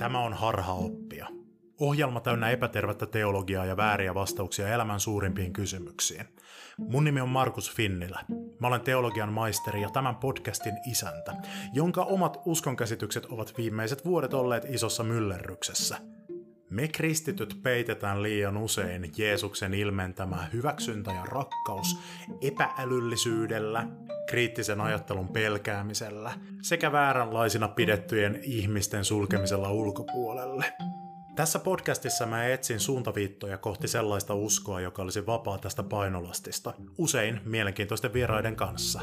Tämä on harhaoppia. Ohjelma täynnä epätervettä teologiaa ja vääriä vastauksia elämän suurimpiin kysymyksiin. Mun nimi on Markus Finnilä. Mä olen teologian maisteri ja tämän podcastin isäntä, jonka omat uskonkäsitykset ovat viimeiset vuodet olleet isossa myllerryksessä – me kristityt peitetään liian usein Jeesuksen ilmentämä hyväksyntä ja rakkaus epäälyllisyydellä, kriittisen ajattelun pelkäämisellä sekä vääränlaisina pidettyjen ihmisten sulkemisella ulkopuolelle. Tässä podcastissa mä etsin suuntaviittoja kohti sellaista uskoa, joka olisi vapaa tästä painolastista, usein mielenkiintoisten vieraiden kanssa.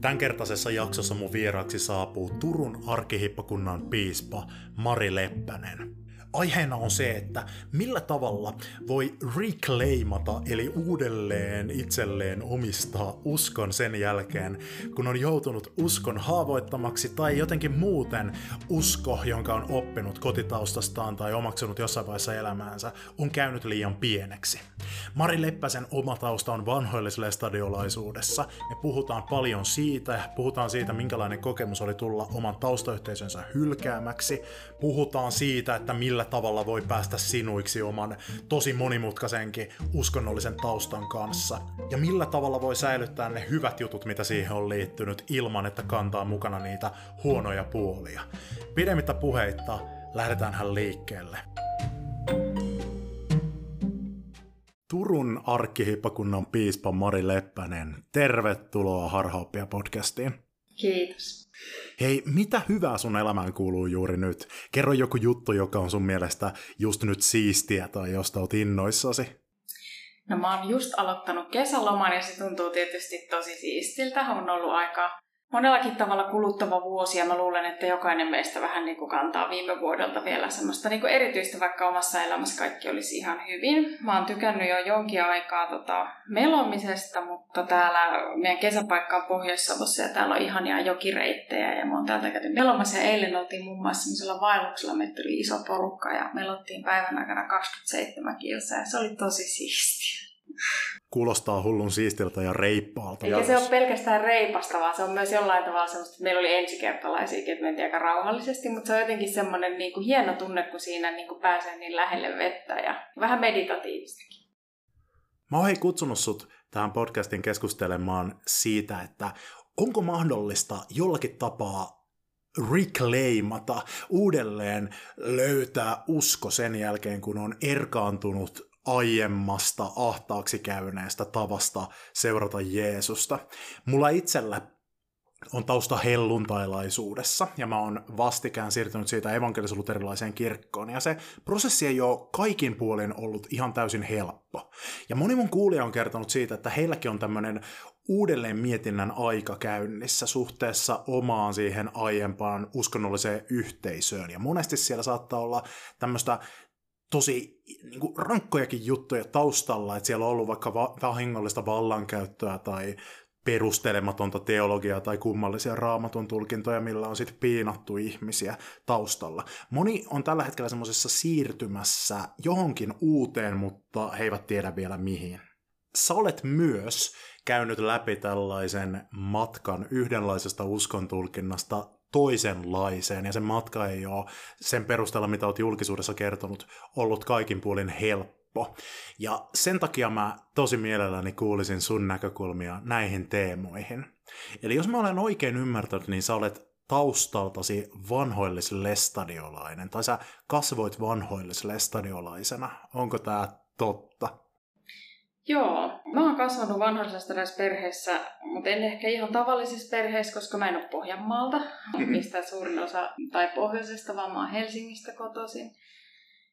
Tämänkertaisessa jaksossa mun vieraaksi saapuu Turun arkihippakunnan piispa Mari Leppänen. Aiheena on se, että millä tavalla voi reclaimata, eli uudelleen itselleen omistaa uskon sen jälkeen, kun on joutunut uskon haavoittamaksi tai jotenkin muuten usko, jonka on oppinut kotitaustastaan tai omaksunut jossain vaiheessa elämäänsä, on käynyt liian pieneksi. Mari Leppäsen oma tausta on vanhoilliselle stadiolaisuudessa. Me puhutaan paljon siitä, puhutaan siitä, minkälainen kokemus oli tulla oman taustayhteisönsä hylkäämäksi, puhutaan siitä, että millä millä tavalla voi päästä sinuiksi oman tosi monimutkaisenkin uskonnollisen taustan kanssa. Ja millä tavalla voi säilyttää ne hyvät jutut, mitä siihen on liittynyt, ilman että kantaa mukana niitä huonoja puolia. Pidemmittä puheitta, lähdetäänhän liikkeelle. Turun arkkihippakunnan piispa Mari Leppänen, tervetuloa Harhaoppia podcastiin. Kiitos. Hei, mitä hyvää sun elämään kuuluu juuri nyt? Kerro joku juttu, joka on sun mielestä just nyt siistiä tai josta oot innoissasi. No mä oon just aloittanut kesäloman ja se tuntuu tietysti tosi siistiltä. On ollut aika monellakin tavalla kuluttava vuosi ja mä luulen, että jokainen meistä vähän niin kuin kantaa viime vuodelta vielä semmoista niin kuin erityistä, vaikka omassa elämässä kaikki olisi ihan hyvin. Mä oon tykännyt jo jonkin aikaa tota melomisesta, mutta täällä meidän kesäpaikka on Pohjois-Savossa ja täällä on ihania jokireittejä ja mä oon täältä käyty melomassa ja eilen oltiin muun muassa semmoisella vaelluksella, meitä tuli iso porukka ja melottiin päivän aikana 27 kilsaa ja se oli tosi siistiä. Kuulostaa hullun siistiltä ja reippaalta. Eikä se ole pelkästään reipasta, vaan se on myös jollain tavalla semmoista, että meillä oli ensikertalaisia, että mentiin aika rauhallisesti, mutta se on jotenkin semmoinen niin kuin hieno tunne, kun siinä niin kuin pääsee niin lähelle vettä ja vähän meditatiivistakin. Mä oon hei kutsunut sut tähän podcastin keskustelemaan siitä, että onko mahdollista jollakin tapaa reclaimata, uudelleen löytää usko sen jälkeen, kun on erkaantunut aiemmasta ahtaaksi käyneestä tavasta seurata Jeesusta. Mulla itsellä on tausta helluntailaisuudessa, ja mä oon vastikään siirtynyt siitä evankelis-luterilaiseen kirkkoon, ja se prosessi ei ole kaikin puolin ollut ihan täysin helppo. Ja moni mun kuulija on kertonut siitä, että heilläkin on tämmöinen uudelleen mietinnän aika käynnissä suhteessa omaan siihen aiempaan uskonnolliseen yhteisöön, ja monesti siellä saattaa olla tämmöistä tosi niin kuin rankkojakin juttuja taustalla, että siellä on ollut vaikka va- vahingollista vallankäyttöä tai perustelematonta teologiaa tai kummallisia raamatun tulkintoja, millä on sitten piinattu ihmisiä taustalla. Moni on tällä hetkellä semmoisessa siirtymässä johonkin uuteen, mutta he eivät tiedä vielä mihin. Sä olet myös käynyt läpi tällaisen matkan yhdenlaisesta uskontulkinnasta toisenlaiseen, ja se matka ei ole sen perusteella, mitä olet julkisuudessa kertonut, ollut kaikin puolin helppo. Ja sen takia mä tosi mielelläni kuulisin sun näkökulmia näihin teemoihin. Eli jos mä olen oikein ymmärtänyt, niin sä olet taustaltasi vanhoillislestadiolainen, tai sä kasvoit vanhoillislestadiolaisena. Onko tämä totta? Joo, mä oon kasvanut vanhoillisessa perheessä, mutta en ehkä ihan tavallisessa perheessä, koska mä en ole Pohjanmaalta, mm-hmm. mistä suurin osa, tai pohjoisesta, vaan mä oon Helsingistä kotoisin.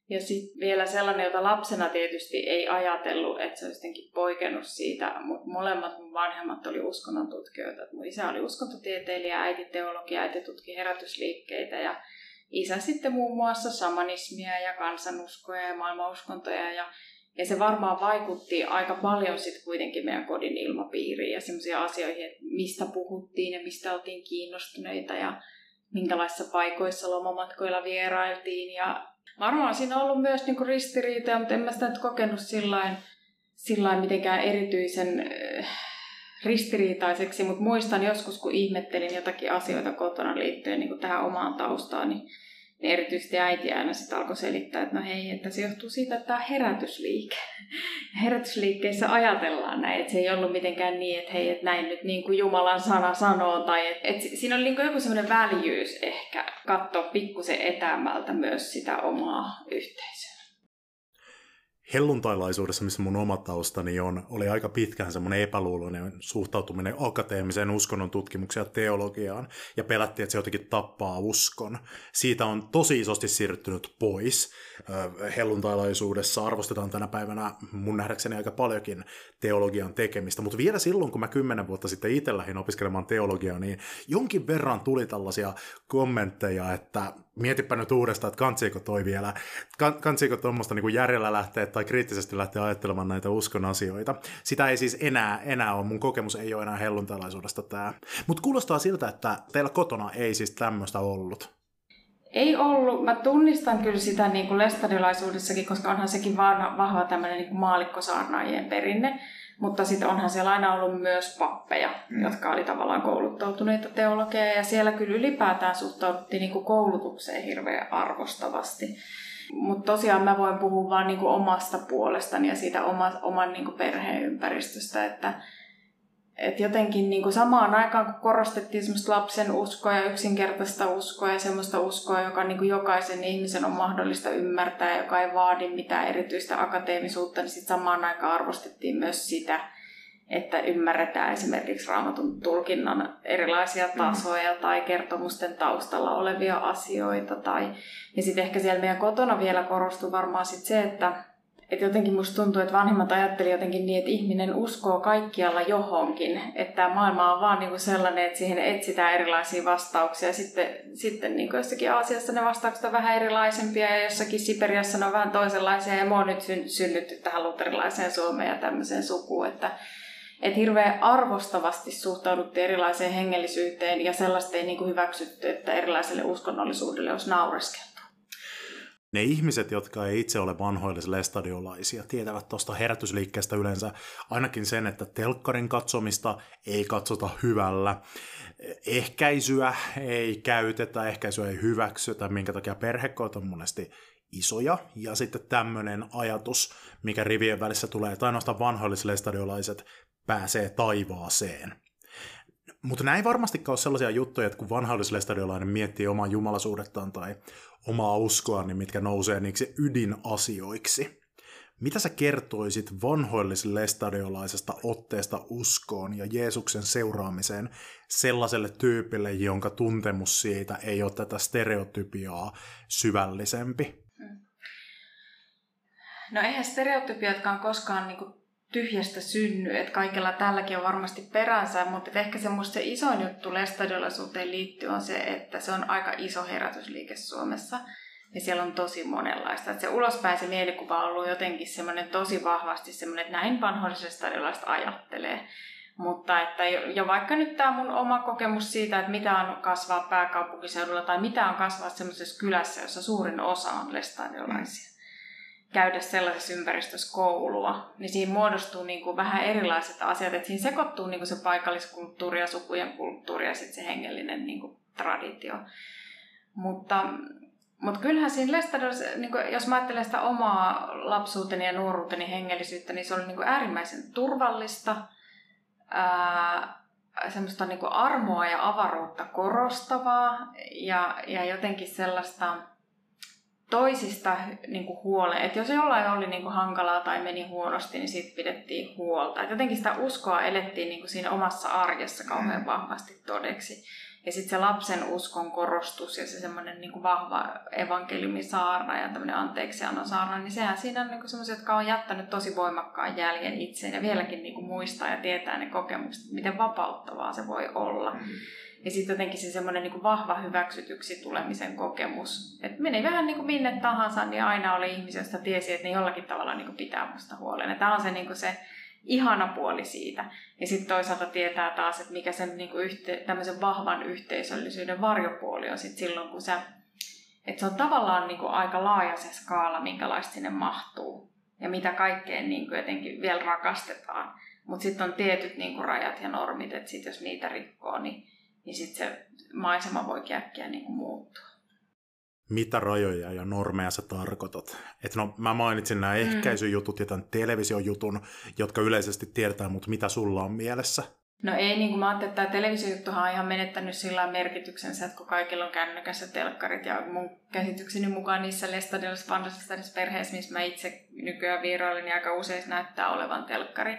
Ja sitten vielä sellainen, jota lapsena tietysti ei ajatellut, että se olisi jotenkin poikennut siitä, mutta molemmat mun vanhemmat oli uskonnon tutkijoita. Mun isä oli uskontotieteilijä, äiti teologia, äiti tutki herätysliikkeitä ja isä sitten muun muassa samanismia ja kansanuskoja ja maailmanuskontoja ja ja se varmaan vaikutti aika paljon sitten kuitenkin meidän kodin ilmapiiriin ja semmoisia asioihin, että mistä puhuttiin ja mistä oltiin kiinnostuneita ja minkälaisissa paikoissa lomamatkoilla vierailtiin. Ja varmaan siinä on ollut myös niinku ristiriitoja, mutta en mä sitä nyt kokenut sillain, mitenkään erityisen äh, ristiriitaiseksi, mutta muistan joskus, kun ihmettelin jotakin asioita kotona liittyen niin tähän omaan taustaan, niin niin erityisesti äiti aina sitten alkoi selittää, että no hei, että se johtuu siitä, että tämä on herätysliike. Herätysliikkeissä ajatellaan näin, että se ei ollut mitenkään niin, että hei, että näin nyt niin kuin Jumalan sana sanoo, tai että, että siinä oli niin kuin joku semmoinen väljyys ehkä katsoa pikkusen etäämältä myös sitä omaa yhteisöä helluntailaisuudessa, missä mun oma taustani on, oli aika pitkään semmoinen epäluuloinen suhtautuminen akateemiseen uskonnon tutkimukseen ja teologiaan, ja pelättiin, että se jotenkin tappaa uskon. Siitä on tosi isosti siirtynyt pois. Helluntailaisuudessa arvostetaan tänä päivänä mun nähdäkseni aika paljonkin teologian tekemistä, mutta vielä silloin, kun mä kymmenen vuotta sitten itse lähdin opiskelemaan teologiaa, niin jonkin verran tuli tällaisia kommentteja, että mietipä nyt uudestaan, että kantsiiko toi vielä, kantsiiko tuommoista niin järjellä lähteä tai kriittisesti lähteä ajattelemaan näitä uskon asioita. Sitä ei siis enää, enää ole, mun kokemus ei ole enää helluntalaisuudesta tämä. Mutta kuulostaa siltä, että teillä kotona ei siis tämmöistä ollut. Ei ollut. Mä tunnistan kyllä sitä niin kuin koska onhan sekin vahva tämmöinen niin maalikkosaarnaajien perinne. Mutta sitten onhan siellä aina ollut myös pappeja, mm. jotka oli tavallaan kouluttautuneita teologeja. Ja siellä kyllä ylipäätään suhtauduttiin niin kuin koulutukseen hirveän arvostavasti. Mutta tosiaan mä voin puhua vain niin omasta puolestani ja siitä oma, oman niin kuin perheen ympäristöstä, että et jotenkin niin kuin samaan aikaan, kun korostettiin semmoista lapsen uskoa ja yksinkertaista uskoa ja semmoista uskoa, joka niin kuin jokaisen ihmisen on mahdollista ymmärtää, joka ei vaadi mitään erityistä akateemisuutta, niin sitten samaan aikaan arvostettiin myös sitä, että ymmärretään esimerkiksi raamatun tulkinnan erilaisia mm. tasoja mm. tai kertomusten taustalla olevia asioita. Tai... Ja sitten ehkä siellä meidän kotona vielä korostuu varmaan sit se, että et jotenkin musta tuntuu, että vanhemmat ajatteli jotenkin niin, että ihminen uskoo kaikkialla johonkin. Että tämä maailma on vaan niinku sellainen, että siihen etsitään erilaisia vastauksia. Sitten, sitten niinku jossakin Aasiassa ne vastaukset on vähän erilaisempia ja jossakin Siperiassa ne on vähän toisenlaisia. Ja mä oon nyt synnytty tähän luterilaiseen Suomeen ja tämmöiseen sukuun, että että hirveän arvostavasti suhtauduttiin erilaiseen hengellisyyteen ja sellaista ei niinku hyväksytty, että erilaiselle uskonnollisuudelle olisi naureskeltu ne ihmiset, jotka ei itse ole vanhoille stadiolaisia, tietävät tuosta herätysliikkeestä yleensä ainakin sen, että telkkarin katsomista ei katsota hyvällä, ehkäisyä ei käytetä, ehkäisyä ei hyväksytä, minkä takia perhekoot on monesti isoja, ja sitten tämmöinen ajatus, mikä rivien välissä tulee, että ainoastaan vanhoillisille stadiolaiset pääsee taivaaseen. Mutta näin varmastikaan ole sellaisia juttuja, että kun vanhalliselle stadiolainen miettii omaa jumalaisuudettaan tai omaa uskoa, niin mitkä nousee niiksi ydinasioiksi. Mitä sä kertoisit vanhoilliselle stadiolaisesta otteesta uskoon ja Jeesuksen seuraamiseen sellaiselle tyypille, jonka tuntemus siitä ei ole tätä stereotypiaa syvällisempi? No eihän stereotypiatkaan koskaan niin tyhjästä synny, että kaikella tälläkin on varmasti peränsä, mutta ehkä se musta se isoin juttu lestadiolaisuuteen liittyy on se, että se on aika iso herätysliike Suomessa. Ja siellä on tosi monenlaista. Että se ulospäin se mielikuva on ollut jotenkin semmoinen tosi vahvasti semmoinen, että näin vanhoilliset stadionalaiset ajattelee. Mutta että jo vaikka nyt tämä mun oma kokemus siitä, että mitä on kasvaa pääkaupunkiseudulla tai mitä on kasvaa semmoisessa kylässä, jossa suurin osa on lestadiolaisia käydä sellaisessa ympäristössä koulua, niin siinä muodostuu niin kuin vähän erilaiset asiat. Että siinä sekoittuu niin kuin se paikalliskulttuuri ja sukujen kulttuuri ja sitten se hengellinen niin kuin traditio. Mutta, mutta kyllähän siinä Lestados, niin jos mä ajattelen sitä omaa lapsuuteni ja nuoruuteni hengellisyyttä, niin se oli niin kuin äärimmäisen turvallista, ää, semmoista niin kuin armoa ja avaruutta korostavaa ja, ja jotenkin sellaista toisista niin kuin huoleen. Että jos jollain oli niin kuin hankalaa tai meni huonosti, niin siitä pidettiin huolta. Et jotenkin sitä uskoa elettiin niin kuin siinä omassa arjessa kauhean mm. vahvasti todeksi. Ja sitten se lapsen uskon korostus ja se semmoinen niin vahva evankeliumisaarna ja tämmöinen anteeksiannosaarna, niin sehän siinä on niin semmoisia, jotka on jättänyt tosi voimakkaan jäljen itseen ja vieläkin niin muistaa ja tietää ne kokemukset, miten vapauttavaa se voi olla. Mm. Ja sitten jotenkin se semmoinen niin vahva hyväksytyksi tulemisen kokemus. Että meni vähän niin kuin minne tahansa, niin aina oli ihmisiä, joista tiesi, että ne jollakin tavalla niin kuin pitää musta huolen. Tämä on se, niin kuin se ihana puoli siitä. Ja sitten toisaalta tietää taas, että mikä sen niin kuin yhte, tämmöisen vahvan yhteisöllisyyden varjopuoli on sitten silloin, kun sä, että se on tavallaan niin kuin aika laaja se skaala, minkälaista sinne mahtuu. Ja mitä kaikkeen niin kuin jotenkin vielä rakastetaan. Mutta sitten on tietyt niin kuin rajat ja normit, että sit jos niitä rikkoo, niin niin sitten se maisema voi äkkiä niin kuin muuttua. mitä rajoja ja normeja sä tarkoitat. Et no, mä mainitsin nämä mm. ehkäisyjutut ja tämän televisiojutun, jotka yleisesti tietää, mutta mitä sulla on mielessä? No ei, niin kuin mä ajattelin, että tämä televisiojuttuhan on ihan menettänyt sillä merkityksensä, että kun kaikilla on kännykässä telkkarit ja mun käsitykseni mukaan niissä lestadiallisissa perheissä, missä mä itse nykyään vierailen, niin aika usein näyttää olevan telkkari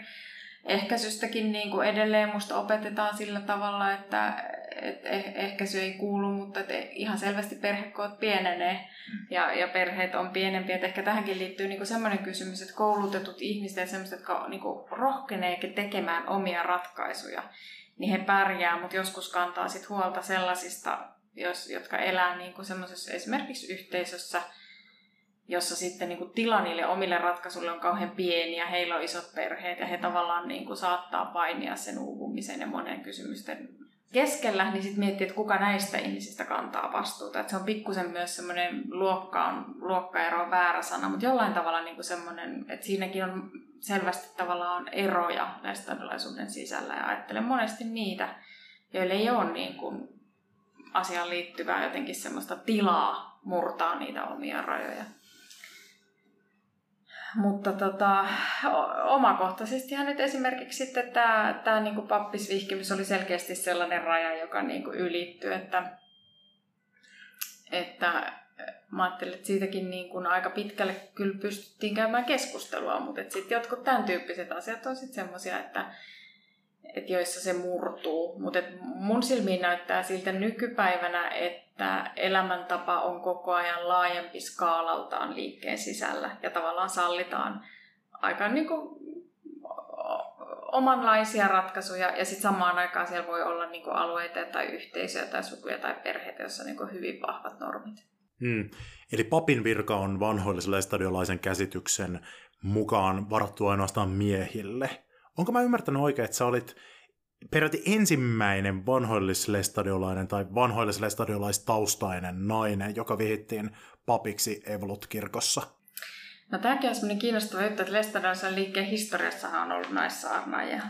ehkäisystäkin niin kuin edelleen musta opetetaan sillä tavalla, että et eh, ehkäisy ei kuulu, mutta et ihan selvästi perhekoot pienenee mm. ja, ja perheet on pienempiä. Et ehkä tähänkin liittyy niin sellainen kysymys, että koulutetut ihmiset ja sellaiset, jotka niin rohkenee tekemään omia ratkaisuja, niin he pärjää, mutta joskus kantaa sit huolta sellaisista, jos, jotka elää niin semmoisessa esimerkiksi yhteisössä – jossa sitten niin kuin tila niille omille ratkaisuille on kauhean pieni ja heillä on isot perheet ja he tavallaan niin kuin saattaa painia sen uupumisen ja monen kysymysten keskellä, niin sitten miettii, että kuka näistä ihmisistä kantaa vastuuta. Että se on pikkusen myös semmoinen luokka on, luokkaero on väärä sana, mutta jollain tavalla niin semmoinen, että siinäkin on selvästi tavallaan eroja lestadiolaisuuden sisällä ja ajattelen monesti niitä, joille ei ole niin kuin asiaan liittyvää jotenkin semmoista tilaa murtaa niitä omia rajoja. Mutta tota, omakohtaisesti nyt esimerkiksi tämä, tämä niin pappisvihkimys oli selkeästi sellainen raja, joka niin ylittyi, että, että mä ajattelin, että siitäkin niin kuin aika pitkälle kyllä pystyttiin käymään keskustelua, mutta sitten jotkut tämän tyyppiset asiat on sitten semmoisia, että, että joissa se murtuu. Mutta mun silmiin näyttää siltä nykypäivänä, että elämäntapa on koko ajan laajempi skaalaltaan liikkeen sisällä ja tavallaan sallitaan aika niin kuin omanlaisia ratkaisuja ja sitten samaan aikaan siellä voi olla niin kuin alueita tai yhteisöjä tai sukuja tai perheitä, joissa on niin hyvin vahvat normit. Hmm. Eli papin virka on vanhoilliselle stadiolaisen käsityksen mukaan varattu ainoastaan miehille – Onko mä ymmärtänyt oikein, että sä olit peräti ensimmäinen vanhoillislestadiolainen tai vanhoillislestadiolaistaustainen nainen, joka vihittiin papiksi Evolut-kirkossa? No tämäkin on semmoinen kiinnostava juttu, että Lestadiolaisen liikkeen historiassahan on ollut naissaarnaajia.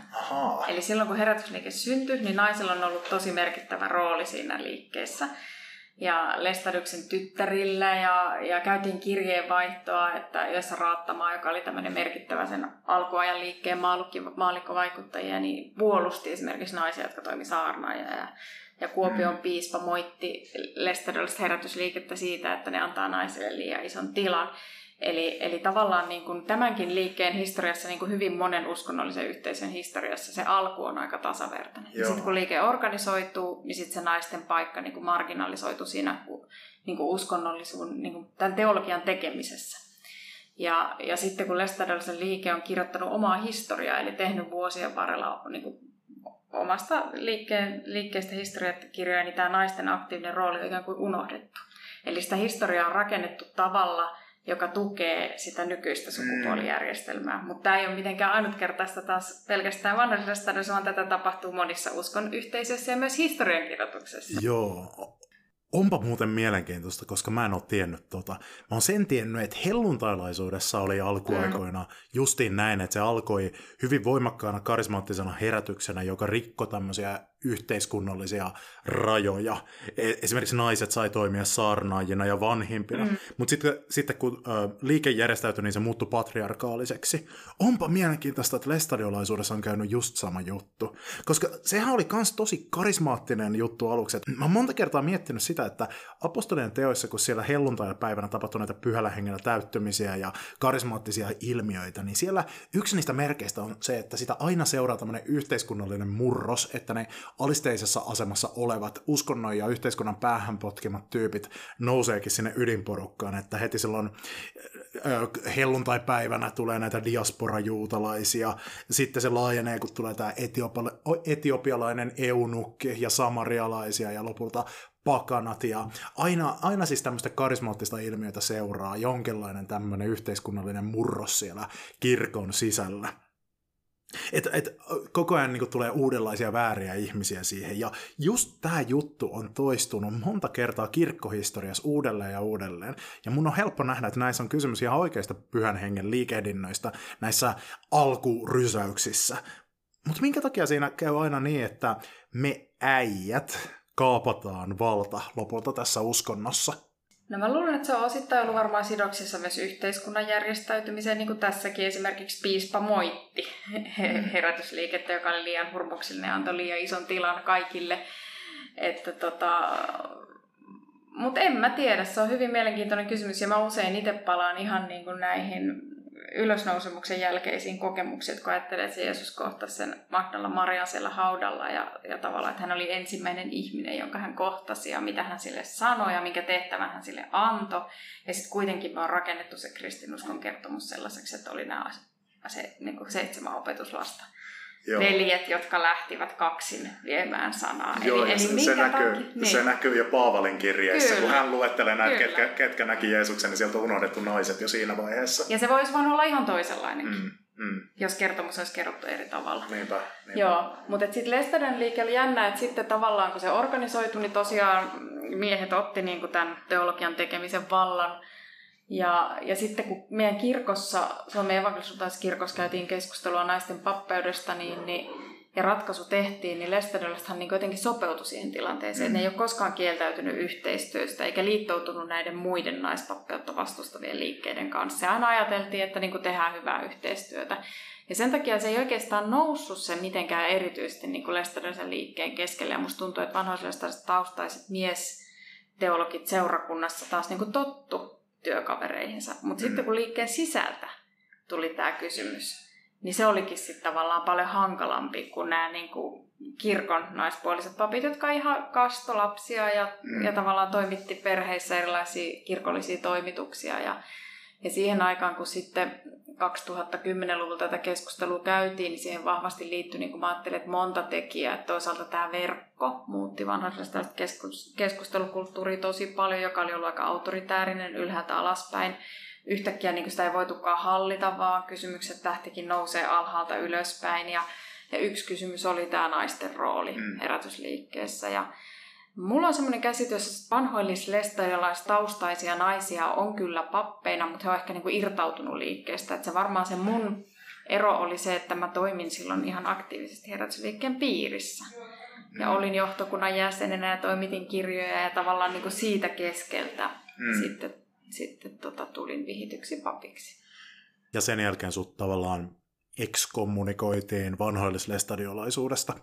Eli silloin kun herätysliike syntyi, niin naisilla on ollut tosi merkittävä rooli siinä liikkeessä ja Lestadyksen tyttärillä ja, ja käytiin kirjeenvaihtoa, että jossa Raattamaa, joka oli tämmöinen merkittävä sen alkuajan liikkeen maallikkovaikuttajia, niin puolusti esimerkiksi naisia, jotka toimi saarnaajia. Ja, ja Kuopion mm. piispa moitti Lestadiolaista herätysliikettä siitä, että ne antaa naisille liian ison tilan. Eli, eli tavallaan niin kuin tämänkin liikkeen historiassa, niin kuin hyvin monen uskonnollisen yhteisön historiassa, se alku on aika tasavertainen. Sitten kun liike organisoituu, niin sitten se naisten paikka niin kuin marginalisoituu siinä niin kuin uskonnollisuuden, niin kuin tämän teologian tekemisessä. Ja, ja sitten kun Lestadiolaisen liike on kirjoittanut omaa historiaa, eli tehnyt vuosien varrella niin kuin omasta liikkeen, liikkeestä historiakirjoja, niin tämä naisten aktiivinen rooli on ikään kuin unohdettu. Eli sitä historiaa on rakennettu tavalla, joka tukee sitä nykyistä sukupuolijärjestelmää. Mm. Mutta tämä ei ole mitenkään ainutkertaista taas pelkästään vanhallisesta, vaan tätä tapahtuu monissa uskon yhteisöissä ja myös historiankirjoituksessa. Joo, Onpa muuten mielenkiintoista, koska mä en ole tiennyt tota. Mä oon sen tiennyt, että helluntailaisuudessa oli alkuaikoina mm. justiin näin, että se alkoi hyvin voimakkaana karismaattisena herätyksenä, joka rikko tämmöisiä yhteiskunnallisia rajoja. E, esimerkiksi naiset sai toimia saarnaajina ja vanhimpina. Mm. Mutta sitten, sitten kun ö, liike järjestäytyi, niin se muuttui patriarkaaliseksi. Onpa mielenkiintoista, että lestadiolaisuudessa on käynyt just sama juttu. Koska sehän oli kans tosi karismaattinen juttu aluksi. Et mä oon monta kertaa miettinyt sitä, että apostolien teoissa, kun siellä helluntai-päivänä tapahtui näitä pyhällä hengellä täyttymisiä ja karismaattisia ilmiöitä, niin siellä yksi niistä merkeistä on se, että sitä aina seuraa tämmöinen yhteiskunnallinen murros, että ne alisteisessa asemassa olevat uskonnon ja yhteiskunnan päähän potkimat tyypit nouseekin sinne ydinporukkaan, että heti silloin helluntai-päivänä tulee näitä diasporajuutalaisia, sitten se laajenee, kun tulee tämä etiopialainen eunukki ja samarialaisia ja lopulta pakanat ja aina, aina siis tämmöistä karismaattista ilmiötä seuraa jonkinlainen tämmöinen yhteiskunnallinen murros siellä kirkon sisällä. Et, et, koko ajan niin tulee uudenlaisia vääriä ihmisiä siihen. Ja just tämä juttu on toistunut monta kertaa kirkkohistoriassa uudelleen ja uudelleen. Ja mun on helppo nähdä, että näissä on kysymys ihan oikeista pyhän hengen liikehdinnöistä näissä alkurysäyksissä. Mutta minkä takia siinä käy aina niin, että me äijät kaapataan valta lopulta tässä uskonnossa? No mä luulen, että se on osittain ollut varmaan sidoksissa myös yhteiskunnan järjestäytymiseen, niin kuin tässäkin esimerkiksi piispa moitti mm. herätysliikettä, joka oli liian hurmoksellinen ja antoi liian ison tilan kaikille. Että tota, mutta en mä tiedä, se on hyvin mielenkiintoinen kysymys ja mä usein itse palaan ihan niin kuin näihin ylösnousemuksen jälkeisiin kokemuksiin, kun ajattelee, että Jeesus kohtasi sen Magdala Marian siellä haudalla ja, ja tavallaan, että hän oli ensimmäinen ihminen, jonka hän kohtasi ja mitä hän sille sanoi ja minkä tehtävän hän sille antoi. Ja sitten kuitenkin on rakennettu se kristinuskon kertomus sellaiseksi, että oli nämä se, niin seitsemän opetuslasta. Joo. veljet, jotka lähtivät kaksin viemään sanaa. Joo, eli, eli se, se, näkyy, niin. se näkyy jo Paavalin kirjeessä, Kyllä. kun hän luettelee näitä, ketkä, ketkä näki Jeesuksen, niin sieltä on unohdettu naiset jo siinä vaiheessa. Ja se voisi vaan olla ihan toisenlainenkin. Mm. Mm. jos kertomus olisi kerrottu eri tavalla. Niinpä, niinpä. Joo, mutta sitten Lesteden liike oli jännä, että sitten tavallaan kun se organisoitui, niin tosiaan miehet otti niinku tämän teologian tekemisen vallan ja, ja sitten kun meidän kirkossa, Suomen evankelisuutalaiskirkossa käytiin keskustelua naisten pappeudesta, niin, niin, ja ratkaisu tehtiin, niin Lestadiolastahan niin jotenkin sopeutui siihen tilanteeseen. Mm. Ne ei ole koskaan kieltäytynyt yhteistyöstä eikä liittoutunut näiden muiden naispappeutta vastustavien liikkeiden kanssa. Ja aina ajateltiin, että niin tehdään hyvää yhteistyötä. Ja sen takia se ei oikeastaan noussut se mitenkään erityisesti niin Lestadiolaisen liikkeen keskelle. Ja musta tuntuu, että vanhoislestadiolaiset taustaiset mies teologit seurakunnassa taas niin tottu työkavereihinsa. Mutta mm. sitten kun liikkeen sisältä tuli tämä kysymys, niin se olikin sitten tavallaan paljon hankalampi kuin nämä niin kuin kirkon naispuoliset papit, jotka ihan kastolapsia ja, mm. ja tavallaan toimitti perheissä erilaisia kirkollisia toimituksia. Ja, ja siihen aikaan, kun sitten 2010-luvulla tätä keskustelua käytiin, niin siihen vahvasti liittyi, niin kuin mä ajattelin, että monta tekijää. Että toisaalta tämä verkko muutti vanhaisesta keskustelukulttuuria tosi paljon, joka oli ollut aika autoritäärinen ylhäältä alaspäin. Yhtäkkiä niin sitä ei voitukaan hallita, vaan kysymykset lähtikin nousee alhaalta ylöspäin. Ja, ja yksi kysymys oli tämä naisten rooli mm. herätysliikkeessä. Ja, Mulla on semmoinen käsitys, että vanhoillislestadiolaistaustaisia naisia on kyllä pappeina, mutta he on ehkä niinku irtautunut liikkeestä. Että se varmaan se mun ero oli se, että mä toimin silloin ihan aktiivisesti herätysliikkeen piirissä. Ja mm. olin johtokunnan jäsenenä ja toimitin kirjoja ja tavallaan niinku siitä keskeltä mm. sitten, sitten tota, tulin vihityksi papiksi. Ja sen jälkeen sut tavallaan ekskommunikoitiin vanhoillislestadiolaisuudesta.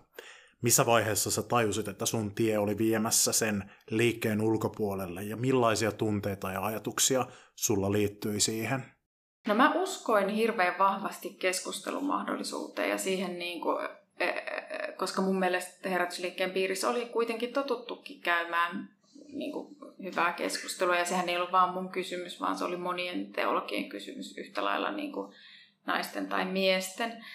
Missä vaiheessa sä tajusit, että sun tie oli viemässä sen liikkeen ulkopuolelle ja millaisia tunteita ja ajatuksia sulla liittyi siihen? No mä uskoin hirveän vahvasti keskustelumahdollisuuteen ja siihen niin kuin, e, e, koska mun mielestä herätysliikkeen piirissä oli kuitenkin totuttukin käymään niin kuin hyvää keskustelua ja sehän ei ollut vaan mun kysymys, vaan se oli monien teologien kysymys yhtä lailla niin kuin naisten tai miesten.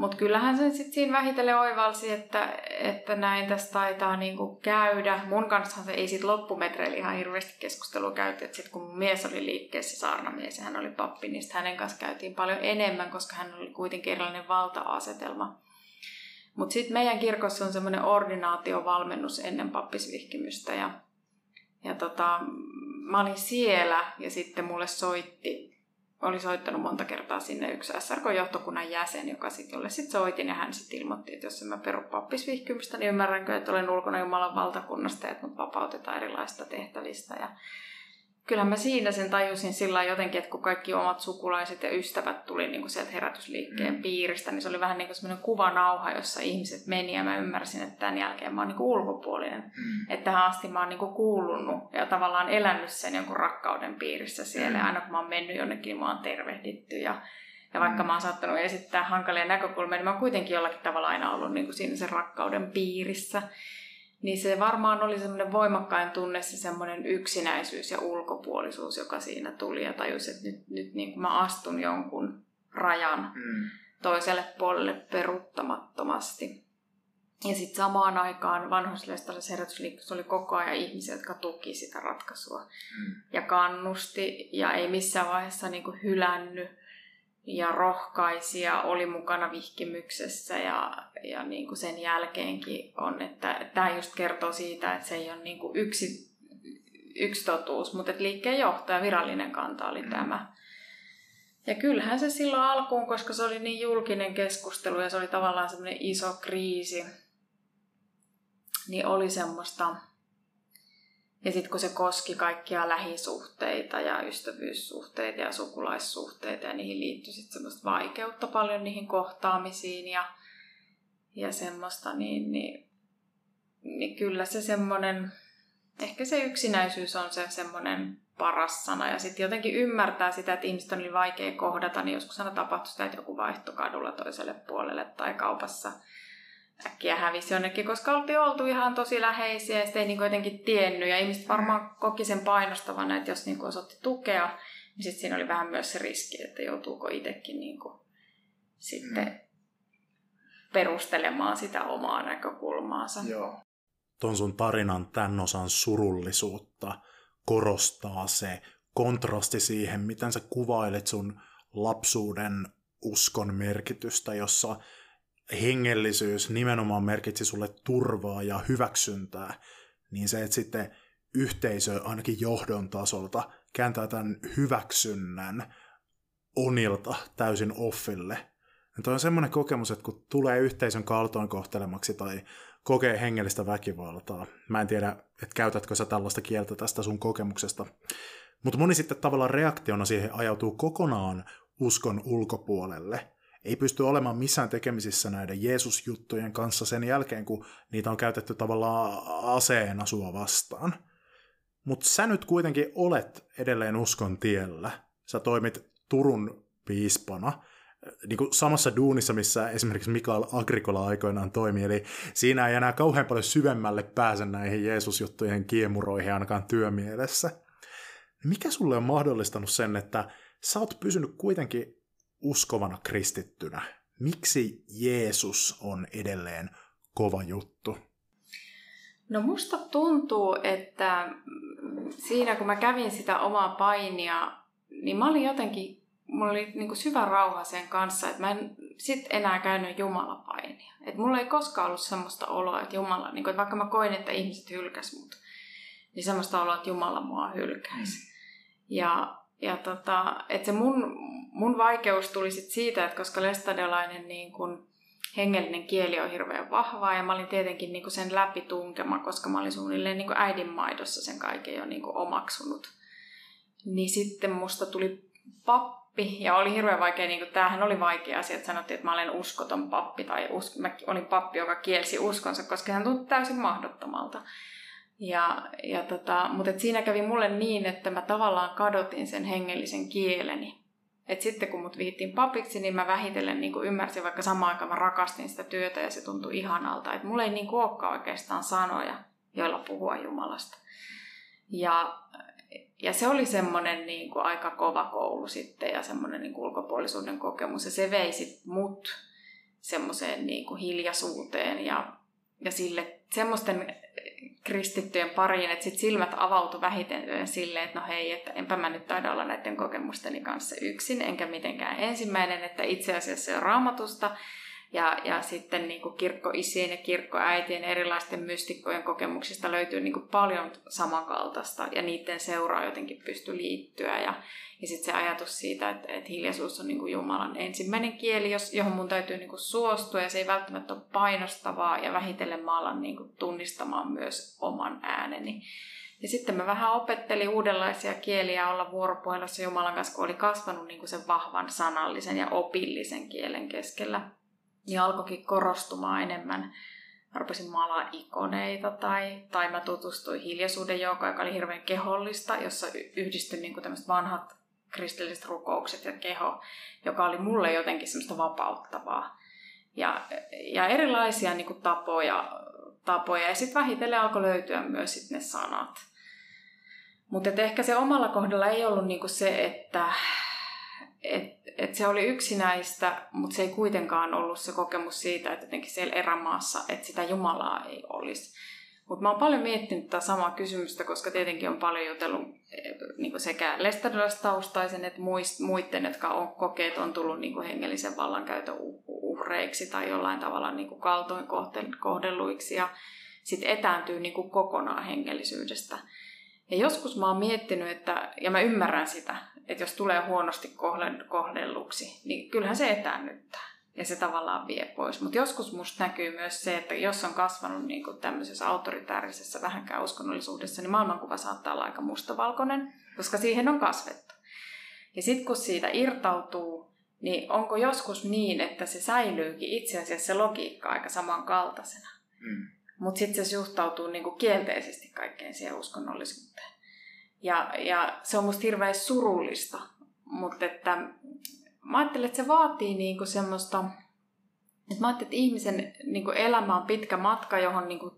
Mutta kyllähän se sitten siinä vähitellen oivalsi, että, että näin tässä taitaa niinku käydä. Mun kanssa se ei sitten loppumetreillä ihan hirveästi keskustelua käyty. Sitten kun mun mies oli liikkeessä, saarnamies ja hän oli pappi, niin hänen kanssa käytiin paljon enemmän, koska hän oli kuitenkin erilainen valta-asetelma. Mutta sitten meidän kirkossa on semmoinen ordinaatiovalmennus ennen pappisvihkimystä ja, ja tota, mä olin siellä ja sitten mulle soitti oli soittanut monta kertaa sinne yksi SRK-johtokunnan jäsen, joka sit, jolle sitten soitin ja hän sitten ilmoitti, että jos en mä peru pappisvihkymistä, niin ymmärränkö, että olen ulkona Jumalan valtakunnasta ja että mut vapautetaan erilaisista tehtävistä. Ja kyllähän mä siinä sen tajusin sillä jotenkin, että kun kaikki omat sukulaiset ja ystävät tuli niin kuin sieltä herätysliikkeen mm. piiristä, niin se oli vähän niin kuin semmoinen kuvanauha, jossa ihmiset meni ja mä ymmärsin, että tämän jälkeen mä oon niin kuin ulkopuolinen. Mm. Että tähän asti mä oon niin kuin kuulunut ja tavallaan elänyt sen jonkun rakkauden piirissä siellä. Mm. Ja aina kun mä oon mennyt jonnekin, niin mä oon tervehditty ja ja vaikka mm. mä oon saattanut esittää hankalia näkökulmia, niin mä oon kuitenkin jollakin tavalla aina ollut niin kuin siinä sen rakkauden piirissä. Niin se varmaan oli semmoinen voimakkain tunne, se semmoinen yksinäisyys ja ulkopuolisuus, joka siinä tuli ja tajusi, että nyt, nyt niin kuin mä astun jonkun rajan mm. toiselle puolelle peruuttamattomasti. Ja sitten samaan aikaan vanhuslestallisessa herätysliikkeessä oli koko ajan ihmisiä, jotka tuki sitä ratkaisua mm. ja kannusti ja ei missään vaiheessa niin kuin hylännyt ja rohkaisija oli mukana vihkimyksessä ja, ja niin kuin sen jälkeenkin on, että tämä just kertoo siitä, että se ei ole niin kuin yksi, yksi totuus, mutta että liikkeen johtaja, virallinen kanta oli mm. tämä. Ja kyllähän se silloin alkuun, koska se oli niin julkinen keskustelu ja se oli tavallaan semmoinen iso kriisi, niin oli semmoista Ja sitten kun se koski kaikkia lähisuhteita ja ystävyyssuhteita ja sukulaissuhteita ja niihin liittyi sitten semmoista vaikeutta paljon niihin kohtaamisiin ja, ja semmoista, niin, niin, niin kyllä se semmoinen, ehkä se yksinäisyys on se semmoinen paras sana. Ja sitten jotenkin ymmärtää sitä, että ihmiset on niin vaikea kohdata, niin joskus aina tapahtui sitä, että joku vaihtoi kadulla toiselle puolelle tai kaupassa – äkkiä hävisi jonnekin, koska oltiin oltu ihan tosi läheisiä ja sitten ei niin jotenkin tiennyt. Ja ihmiset varmaan koki sen painostavana, että jos niin osoitti tukea, niin sitten siinä oli vähän myös se riski, että joutuuko itsekin niin sitten mm. perustelemaan sitä omaa näkökulmaansa. Joo. Ton sun tarinan tämän osan surullisuutta korostaa se kontrasti siihen, miten sä kuvailet sun lapsuuden uskon merkitystä, jossa hengellisyys nimenomaan merkitsi sulle turvaa ja hyväksyntää, niin se, että sitten yhteisö ainakin johdon tasolta kääntää tämän hyväksynnän onilta täysin offille. Ja toi on semmoinen kokemus, että kun tulee yhteisön kaltoinkohtelemaksi tai kokee hengellistä väkivaltaa, mä en tiedä, että käytätkö sä tällaista kieltä tästä sun kokemuksesta, mutta moni sitten tavallaan reaktiona siihen ajautuu kokonaan uskon ulkopuolelle – ei pysty olemaan missään tekemisissä näiden Jeesus-juttujen kanssa sen jälkeen, kun niitä on käytetty tavallaan aseena sua vastaan. Mutta sä nyt kuitenkin olet edelleen uskon tiellä. Sä toimit Turun piispana, niin kuin samassa duunissa, missä esimerkiksi Mikael Agrikola aikoinaan toimi, eli siinä ei enää kauhean paljon syvemmälle pääse näihin Jeesus-juttujen kiemuroihin ainakaan työmielessä. Mikä sulle on mahdollistanut sen, että sä oot pysynyt kuitenkin uskovana kristittynä? Miksi Jeesus on edelleen kova juttu? No musta tuntuu, että siinä kun mä kävin sitä omaa painia, niin mä olin jotenkin, mulla oli niin syvä rauha sen kanssa, että mä en sit enää käynyt Jumalapainia. Että mulla ei koskaan ollut semmoista oloa, että Jumala, niin kuin, että vaikka mä koin, että ihmiset hylkäs mut, niin semmoista oloa, että Jumala mua hylkäisi. Mm. Ja, ja tota, että se mun, mun vaikeus tuli sit siitä, että koska lestadiolainen niin kun, hengellinen kieli on hirveän vahvaa ja mä olin tietenkin niin sen läpi tunkema, koska mä olin suunnilleen niin äidinmaidossa sen kaiken jo niin omaksunut. Niin sitten musta tuli pappi ja oli hirveän vaikea, niin kuin, tämähän oli vaikea asia, että sanottiin, että mä olen uskoton pappi tai us, mä olin pappi, joka kielsi uskonsa, koska hän tuntui täysin mahdottomalta. Ja, ja tota, mutta siinä kävi mulle niin, että mä tavallaan kadotin sen hengellisen kieleni. Et sitten kun mut vihittiin papiksi, niin mä vähitellen niin ymmärsin, vaikka samaan aikaan mä rakastin sitä työtä ja se tuntui ihanalta. Että mulla ei niin olekaan oikeastaan sanoja, joilla puhua Jumalasta. Ja, ja se oli semmoinen niin aika kova koulu sitten ja semmoinen niin ulkopuolisuuden kokemus. Ja se vei sit mut semmoiseen niin hiljaisuuteen ja, ja sille semmoisten kristittyjen pariin, että sit silmät avautu vähiten silleen, että no hei, että enpä mä nyt taida olla näiden kokemusteni kanssa yksin, enkä mitenkään ensimmäinen, että itse asiassa on raamatusta, ja, ja sitten niin kuin kirkkoisien ja kirkkoäitien erilaisten mystikkojen kokemuksista löytyy niin kuin paljon samankaltaista ja niiden seuraa jotenkin pysty liittyä. Ja, ja sitten se ajatus siitä, että, että hiljaisuus on niin kuin Jumalan ensimmäinen kieli, johon mun täytyy niin kuin suostua ja se ei välttämättä ole painostavaa ja vähitellen mä alan niin kuin tunnistamaan myös oman ääneni. Ja sitten mä vähän opettelin uudenlaisia kieliä olla vuoropuhelussa Jumalan kanssa, kun oli kasvanut niin kuin sen vahvan sanallisen ja opillisen kielen keskellä niin alkoikin korostumaan enemmän. Mä rupesin maalaa ikoneita tai, tai mä tutustuin hiljaisuuden joukkoon, joka oli hirveän kehollista, jossa yhdistyi niin tämmöiset vanhat kristilliset rukoukset ja keho, joka oli mulle jotenkin semmoista vapauttavaa. Ja, ja erilaisia niin tapoja, tapoja. Ja sitten vähitellen alkoi löytyä myös sit ne sanat. Mutta ehkä se omalla kohdalla ei ollut niinku se, että et, et se oli yksinäistä, mutta se ei kuitenkaan ollut se kokemus siitä, että jotenkin siellä erämaassa, että sitä Jumalaa ei olisi. Mutta mä oon paljon miettinyt tätä samaa kysymystä, koska tietenkin on paljon jutellut niin sekä lestadiolaistaustaisen että muiden, jotka on kokeet on tullut niin hengellisen vallankäytön uhreiksi tai jollain tavalla niin kaltoin kohdelluiksi ja sitten etääntyy niin kokonaan hengellisyydestä. Ja joskus mä oon miettinyt, että, ja mä ymmärrän sitä, että jos tulee huonosti kohdelluksi, niin kyllähän se etäännyttää. ja se tavallaan vie pois. Mutta joskus musta näkyy myös se, että jos on kasvanut niin kuin tämmöisessä autoritäärisessä vähänkään uskonnollisuudessa, niin maailmankuva saattaa olla aika mustavalkoinen, koska siihen on kasvettu. Ja sitten kun siitä irtautuu, niin onko joskus niin, että se säilyykin itse asiassa se logiikka aika samankaltaisena. Mm. Mutta sitten se suhtautuu niinku kielteisesti kaikkeen siihen uskonnollisuuteen. Ja, ja se on musta hirveän surullista, mutta että mä ajattelen, että se vaatii niinku semmoista, että mä ajattelen, että ihmisen niinku elämä on pitkä matka, johon niinku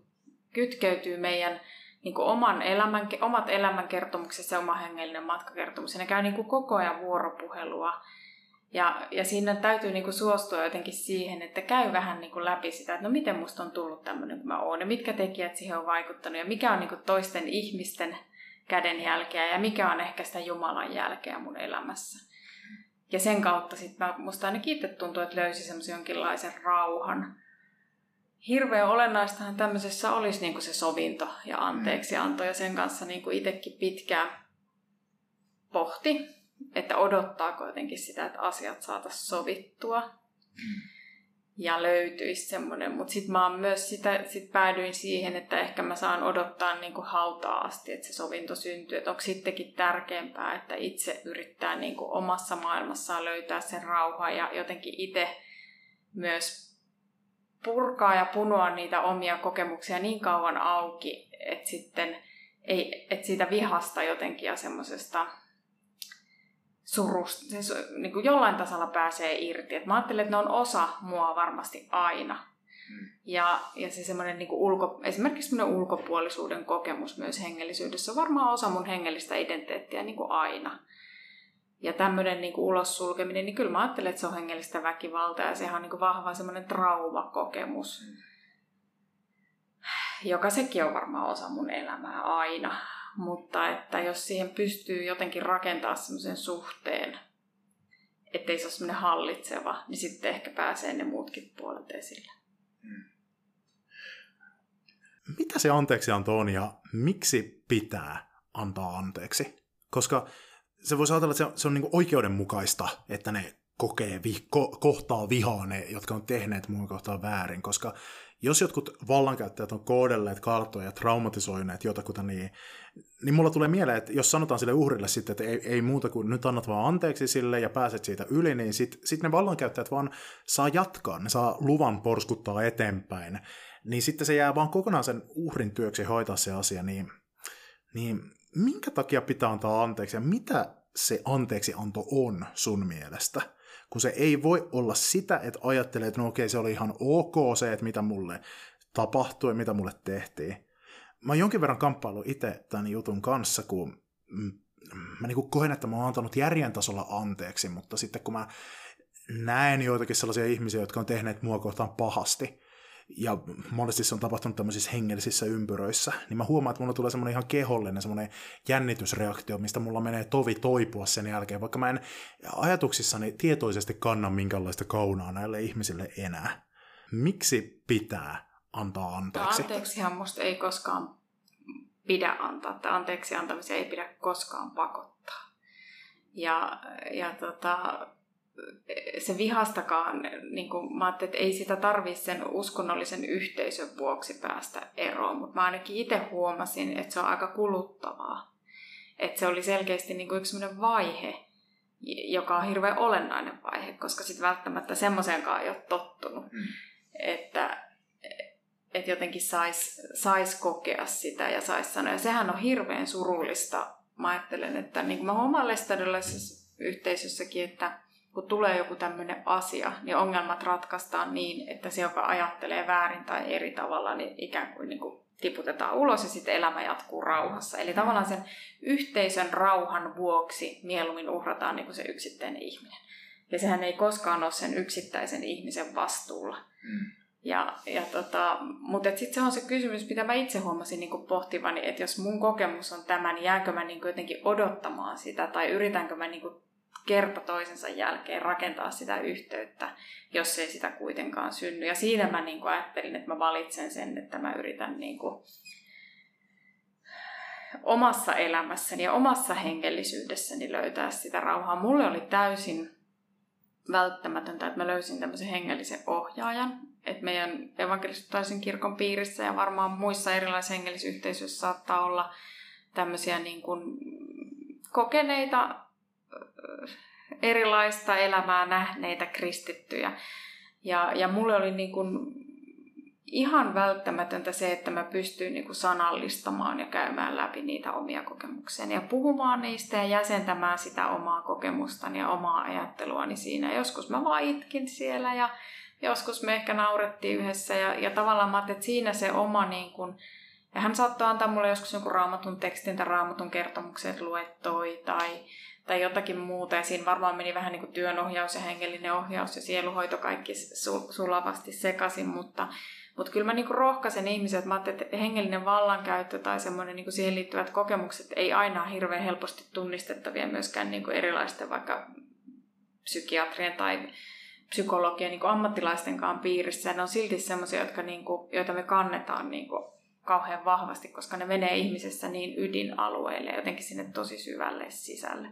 kytkeytyy meidän niinku oman elämän, omat elämänkertomukset ja oma hengellinen matkakertomus. Ja ne käy niinku koko ajan vuoropuhelua. Ja, ja siinä täytyy niinku suostua jotenkin siihen, että käy vähän niinku läpi sitä, että no miten musta on tullut tämmöinen kuin mä oon ja mitkä tekijät siihen on vaikuttanut ja mikä on niinku toisten ihmisten kädenjälkeä ja mikä on ehkä sitä Jumalan jälkeä mun elämässä. Ja sen kautta sitten musta ainakin itse tuntuu, että löysi semmoisen jonkinlaisen rauhan. Hirveän olennaistahan tämmöisessä olisi niinku se sovinto ja anteeksianto ja sen kanssa niinku itsekin pitkään pohti, että odottaako jotenkin sitä, että asiat saataisiin sovittua. Mm ja löytyisi semmoinen. Mutta sitten mä myös sitä, sit päädyin siihen, että ehkä mä saan odottaa niin kuin hautaa asti, että se sovinto syntyy. Että onko sittenkin tärkeämpää, että itse yrittää niin kuin omassa maailmassaan löytää sen rauhaa ja jotenkin itse myös purkaa ja punoa niitä omia kokemuksia niin kauan auki, että sitten ei, että siitä vihasta jotenkin ja semmoisesta surusta, se niin kuin jollain tasolla pääsee irti. Et mä ajattelen, että ne on osa mua varmasti aina. Mm. Ja, ja se semmoinen niin ulko, esimerkiksi semmoinen ulkopuolisuuden kokemus myös hengellisyydessä on varmaan osa mun hengellistä identiteettiä niin kuin aina. Ja tämmöinen niin kuin ulos sulkeminen, niin kyllä mä ajattelen, että se on hengellistä väkivaltaa ja sehän on niin kuin vahva semmoinen traumakokemus, mm. joka sekin on varmaan osa mun elämää aina mutta että jos siihen pystyy jotenkin rakentaa semmoisen suhteen, ettei se ole semmoinen hallitseva, niin sitten ehkä pääsee ne muutkin puolet esille. Hmm. Mitä se anteeksianto on ja miksi pitää antaa anteeksi? Koska se voisi ajatella, että se on, se niin oikeudenmukaista, että ne kokee, ko, kohtaa vihaa ne, jotka on tehneet muun kohtaan väärin, koska jos jotkut vallankäyttäjät on koodelleet karttoja ja traumatisoineet jotakuta, niin, niin mulla tulee mieleen, että jos sanotaan sille uhrille sitten, että ei, ei muuta kuin nyt annat vaan anteeksi sille ja pääset siitä yli, niin sitten sit ne vallankäyttäjät vaan saa jatkaa, ne saa luvan porskuttaa eteenpäin, niin sitten se jää vaan kokonaan sen uhrin työksi hoitaa se asia, niin, niin minkä takia pitää antaa anteeksi ja mitä se anteeksi anto on sun mielestä? Kun se ei voi olla sitä, että ajattelee, että no okei, se oli ihan ok se, että mitä mulle tapahtui mitä mulle tehtiin. Mä oon jonkin verran kamppailu itse tämän jutun kanssa, kun mä niin koen, että mä oon antanut järjen tasolla anteeksi, mutta sitten kun mä näen joitakin sellaisia ihmisiä, jotka on tehneet mua kohtaan pahasti, ja monesti se on tapahtunut tämmöisissä hengellisissä ympyröissä, niin mä huomaan, että mulla tulee semmoinen ihan kehollinen semmoinen jännitysreaktio, mistä mulla menee tovi toipua sen jälkeen, vaikka mä en ajatuksissani tietoisesti kanna minkälaista kaunaa näille ihmisille enää. Miksi pitää antaa anteeksi? No, anteeksihan musta ei koskaan pidä antaa, että anteeksi antamisia ei pidä koskaan pakottaa. Ja, ja tota, se vihastakaan, niin kuin, mä ajattelin, että ei sitä tarvitse sen uskonnollisen yhteisön vuoksi päästä eroon, mutta mä ainakin itse huomasin, että se on aika kuluttavaa. Että se oli selkeästi niin kuin yksi sellainen vaihe, joka on hirveän olennainen vaihe, koska sitten välttämättä semmoiseenkaan ei ole tottunut, mm. että, että jotenkin saisi sais kokea sitä ja saisi sanoa. Ja sehän on hirveän surullista. Mä ajattelen, että niin kuin mä huomaan yhteisössäkin, että kun tulee joku tämmöinen asia, niin ongelmat ratkaistaan niin, että se, joka ajattelee väärin tai eri tavalla, niin ikään kuin, niin kuin tiputetaan ulos ja sitten elämä jatkuu rauhassa. Eli tavallaan sen yhteisön rauhan vuoksi mieluummin uhrataan niin kuin se yksittäinen ihminen. Ja sehän ei koskaan ole sen yksittäisen ihmisen vastuulla. Mm. Ja, ja tota, mutta sitten se on se kysymys, mitä mä itse huomasin niin pohtivani, että jos mun kokemus on tämä, niin jäänkö mä niin jotenkin odottamaan sitä tai yritänkö mä niin kerta toisensa jälkeen rakentaa sitä yhteyttä, jos ei sitä kuitenkaan synny. Ja siinä mä niin kuin ajattelin, että mä valitsen sen, että mä yritän niin kuin omassa elämässäni ja omassa hengellisyydessäni löytää sitä rauhaa. Mulle oli täysin välttämätöntä, että mä löysin tämmöisen hengellisen ohjaajan. Että meidän evankelistotaisen kirkon piirissä ja varmaan muissa erilaisissa hengellisyhteisöissä saattaa olla tämmöisiä niin kuin kokeneita erilaista elämää nähneitä kristittyjä. Ja, ja mulle oli niin kuin ihan välttämätöntä se, että mä pystyin niin kuin sanallistamaan ja käymään läpi niitä omia kokemuksia ja puhumaan niistä ja jäsentämään sitä omaa kokemustani ja omaa ajatteluani siinä. Joskus mä vaan itkin siellä ja joskus me ehkä naurettiin yhdessä ja, ja tavallaan mä että siinä se oma niin kuin, ja hän saattoi antaa mulle joskus jonkun raamatun tekstin tai raamatun kertomuksen, että lue toi tai, tai jotakin muuta. Ja siinä varmaan meni vähän niin kuin työnohjaus ja hengellinen ohjaus ja sieluhoito kaikki sulavasti sekaisin, mutta mutta kyllä mä niinku rohkaisen ihmisiä, että mä että hengellinen vallankäyttö tai semmoinen niinku siihen liittyvät kokemukset ei aina hirveän helposti tunnistettavia myöskään niinku erilaisten vaikka psykiatrien tai psykologian niinku ammattilaistenkaan piirissä. Ne on silti semmoisia, jotka niinku, joita me kannetaan niinku kauhean vahvasti, koska ne menee ihmisessä niin ydinalueelle ja jotenkin sinne tosi syvälle sisälle.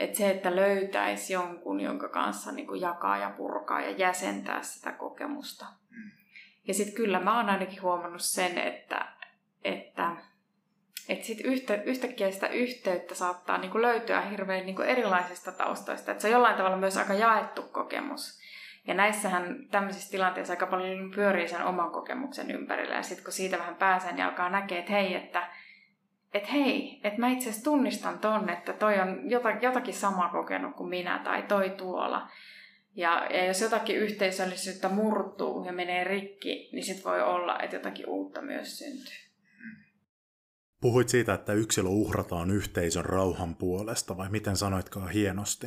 Et se, että löytäisi jonkun, jonka kanssa niin kuin jakaa ja purkaa ja jäsentää sitä kokemusta. Mm. Ja sitten kyllä mä oon ainakin huomannut sen, että, että, että sit yhtä, yhtäkkiä sitä yhteyttä saattaa niin kuin löytyä hirveän niin kuin erilaisista taustoista. Että se on jollain tavalla myös aika jaettu kokemus. Ja näissähän tämmöisissä tilanteissa aika paljon pyörii sen oman kokemuksen ympärillä. Ja sitten kun siitä vähän pääsee, niin alkaa näkee, että hei, että että hei, että mä itse asiassa tunnistan ton, että toi on jotakin samaa kokenut kuin minä tai toi tuolla. Ja, ja jos jotakin yhteisöllisyyttä murtuu ja menee rikki, niin sit voi olla, että jotakin uutta myös syntyy. Puhuit siitä, että yksilö uhrataan yhteisön rauhan puolesta, vai miten sanoitkaan hienosti?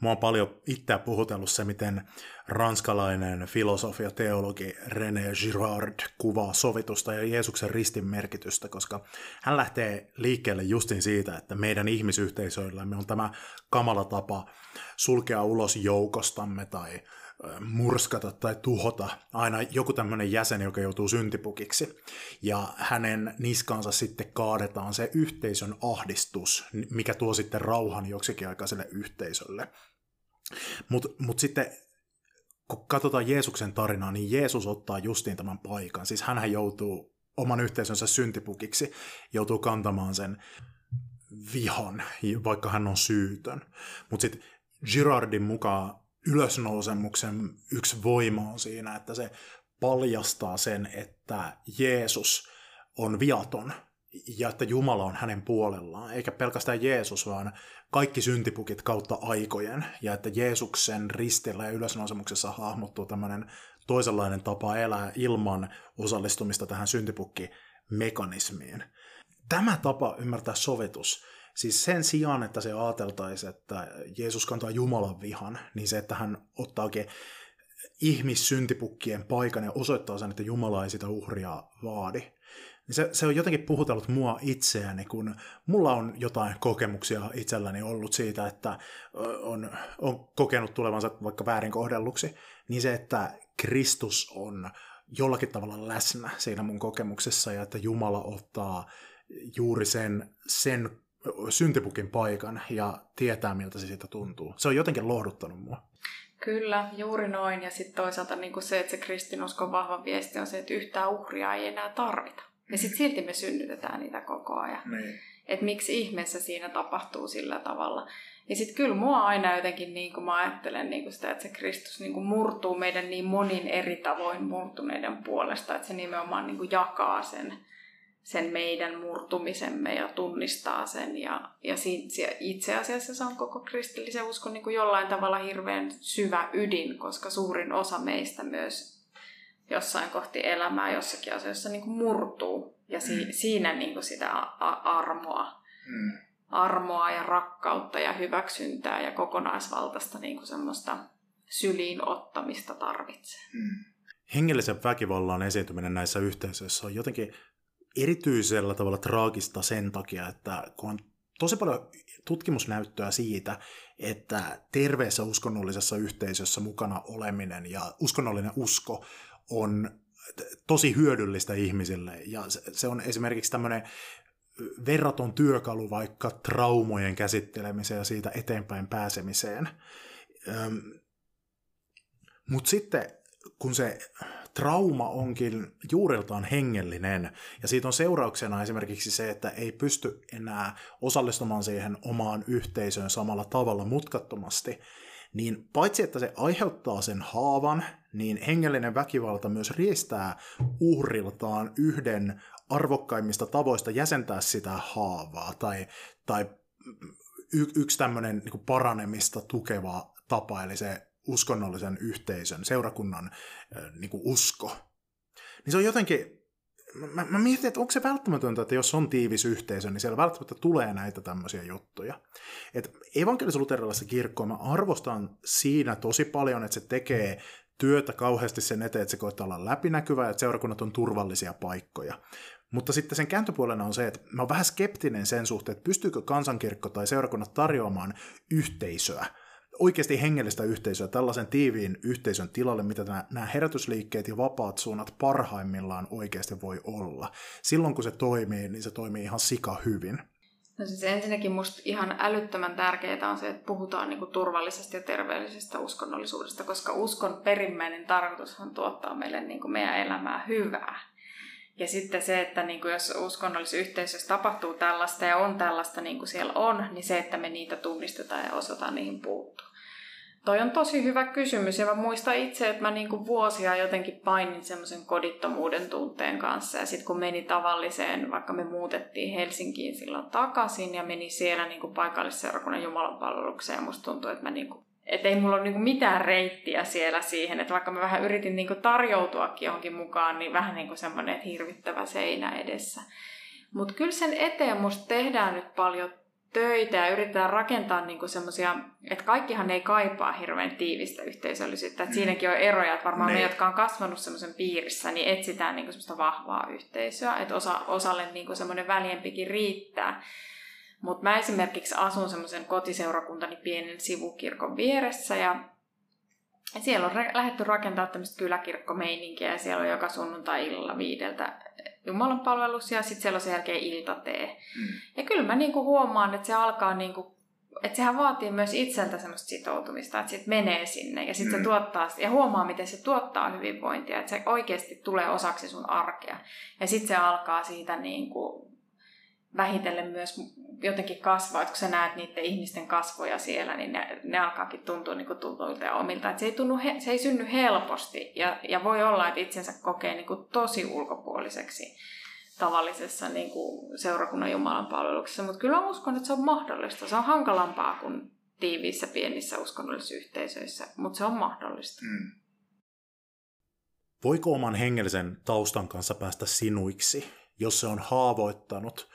Mua on paljon itseä puhutellut se, miten ranskalainen filosofia teologi René Girard kuvaa sovitusta ja Jeesuksen ristin merkitystä, koska hän lähtee liikkeelle justin siitä, että meidän ihmisyhteisöillämme on tämä kamala tapa sulkea ulos joukostamme tai murskata tai tuhota aina joku tämmöinen jäsen, joka joutuu syntipukiksi. Ja hänen niskansa sitten kaadetaan se yhteisön ahdistus, mikä tuo sitten rauhan joksikin aikaiselle yhteisölle. Mutta mut sitten kun katsotaan Jeesuksen tarinaa, niin Jeesus ottaa justiin tämän paikan. Siis hän joutuu oman yhteisönsä syntipukiksi, joutuu kantamaan sen vihan, vaikka hän on syytön. Mutta sitten Girardin mukaan ylösnousemuksen yksi voima on siinä, että se paljastaa sen, että Jeesus on viaton ja että Jumala on hänen puolellaan, eikä pelkästään Jeesus, vaan kaikki syntipukit kautta aikojen, ja että Jeesuksen ristillä ja ylösnousemuksessa hahmottuu tämmöinen toisenlainen tapa elää ilman osallistumista tähän syntipukkimekanismiin. Tämä tapa ymmärtää sovitus, siis sen sijaan, että se ajateltaisiin, että Jeesus kantaa Jumalan vihan, niin se, että hän ottaakin ihmissyntipukkien paikan ja osoittaa sen, että Jumala ei sitä uhria vaadi, niin se, se on jotenkin puhutellut mua itseäni, kun mulla on jotain kokemuksia itselläni ollut siitä, että on, on kokenut tulevansa vaikka väärin kohdelluksi, niin se, että Kristus on jollakin tavalla läsnä siinä mun kokemuksessa ja että Jumala ottaa juuri sen, sen syntipukin paikan ja tietää, miltä se siitä tuntuu. Se on jotenkin lohduttanut mua. Kyllä, juuri noin. Ja sitten toisaalta niin se, että se kristinuskon vahva viesti on se, että yhtään uhria ei enää tarvita. Ja sitten silti me synnytetään niitä koko ajan. Niin. Että miksi ihmeessä siinä tapahtuu sillä tavalla. Ja sitten kyllä mua aina jotenkin, niin kuin mä ajattelen niin kuin sitä, että se Kristus niin kuin murtuu meidän niin monin eri tavoin murtuneiden puolesta, että se nimenomaan niin kuin jakaa sen, sen meidän murtumisemme ja tunnistaa sen. Ja, ja itse asiassa se on koko kristillisen uskon niin kuin jollain tavalla hirveän syvä ydin, koska suurin osa meistä myös jossain kohti elämää jossakin asiassa niin kuin murtuu. Ja si- mm. siinä niin kuin sitä a- armoa, mm. armoa ja rakkautta ja hyväksyntää ja kokonaisvaltaista niin kuin semmoista syliin ottamista tarvitsee. Mm. Hengellisen väkivallan esiintyminen näissä yhteisöissä on jotenkin erityisellä tavalla traagista sen takia, että kun on tosi paljon tutkimusnäyttöä siitä, että terveessä uskonnollisessa yhteisössä mukana oleminen ja uskonnollinen usko on tosi hyödyllistä ihmisille. Ja se on esimerkiksi tämmöinen verraton työkalu vaikka traumojen käsittelemiseen ja siitä eteenpäin pääsemiseen. Mutta sitten kun se trauma onkin juuriltaan hengellinen, ja siitä on seurauksena esimerkiksi se, että ei pysty enää osallistumaan siihen omaan yhteisöön samalla tavalla mutkattomasti, niin paitsi että se aiheuttaa sen haavan, niin hengellinen väkivalta myös riestää uhriltaan yhden arvokkaimmista tavoista jäsentää sitä haavaa, tai, tai y- yksi tämmöinen niin paranemista tukeva tapa, eli se uskonnollisen yhteisön, seurakunnan niin kuin usko. Niin se on jotenkin, mä, mä mietin, että onko se välttämätöntä, että jos on tiivis yhteisö, niin siellä välttämättä tulee näitä tämmöisiä juttuja. Että evankelis-luterilaisessa kirkkoa mä arvostan siinä tosi paljon, että se tekee työtä kauheasti sen eteen, että se koittaa olla läpinäkyvä ja että seurakunnat on turvallisia paikkoja. Mutta sitten sen kääntöpuolena on se, että mä oon vähän skeptinen sen suhteen, että pystyykö kansankirkko tai seurakunnat tarjoamaan yhteisöä, oikeasti hengellistä yhteisöä tällaisen tiiviin yhteisön tilalle, mitä nämä herätysliikkeet ja vapaat suunnat parhaimmillaan oikeasti voi olla. Silloin kun se toimii, niin se toimii ihan sika hyvin. No siis ensinnäkin musta ihan älyttömän tärkeää on se, että puhutaan niinku turvallisesta ja terveellisestä uskonnollisuudesta, koska uskon perimmäinen tarkoitushan tuottaa meille niinku meidän elämää hyvää. Ja sitten se, että niin kuin jos uskonnollisessa yhteisössä tapahtuu tällaista ja on tällaista niin kuin siellä on, niin se, että me niitä tunnistetaan ja osataan niihin puuttua. Toi on tosi hyvä kysymys ja mä muistan itse, että mä niin kuin vuosia jotenkin painin semmoisen kodittomuuden tunteen kanssa. Ja sitten kun meni tavalliseen, vaikka me muutettiin Helsinkiin silloin takaisin ja meni siellä niin kuin paikallisseurakunnan jumalanpalvelukseen, musta tuntui, että mä niin kuin että ei mulla ole niinku mitään reittiä siellä siihen, että vaikka mä vähän yritin niinku tarjoutuakin johonkin mukaan, niin vähän niinku semmoinen hirvittävä seinä edessä. Mutta kyllä sen eteen musta tehdään nyt paljon töitä ja yritetään rakentaa niinku semmoisia, että kaikkihan ei kaipaa hirveän tiivistä yhteisöllisyyttä. Et mm. Siinäkin on eroja, että varmaan ne. me, jotka on kasvanut semmoisen piirissä, niin etsitään niinku semmoista vahvaa yhteisöä, että osa, osalle niinku semmoinen väljempikin riittää. Mutta mä esimerkiksi asun semmoisen kotiseurakuntani pienen sivukirkon vieressä ja siellä on lähdetty rakentaa tämmöistä kyläkirkkomeininkiä ja siellä on joka sunnuntai-illalla viideltä Jumalan palvelus ja sitten siellä on sen jälkeen iltatee. Mm. Ja kyllä mä niinku huomaan, että se alkaa niinku että sehän vaatii myös itseltä semmoista sitoutumista, että sitten menee sinne ja sitten mm. se tuottaa, ja huomaa, miten se tuottaa hyvinvointia, että se oikeasti tulee osaksi sun arkea. Ja sitten se alkaa siitä niin kuin vähitellen myös jotenkin kasvaa, että kun sä näet niiden ihmisten kasvoja siellä, niin ne, ne alkaakin tuntua niin kuin tutuilta ja omilta. Että se, ei tunnu, se ei synny helposti ja, ja voi olla, että itsensä kokee niin kuin tosi ulkopuoliseksi tavallisessa niin kuin seurakunnan Jumalan palveluksessa. Mutta kyllä uskon, että se on mahdollista. Se on hankalampaa kuin tiiviissä pienissä uskonnollisissa yhteisöissä, mutta se on mahdollista. Mm. Voiko oman hengellisen taustan kanssa päästä sinuiksi, jos se on haavoittanut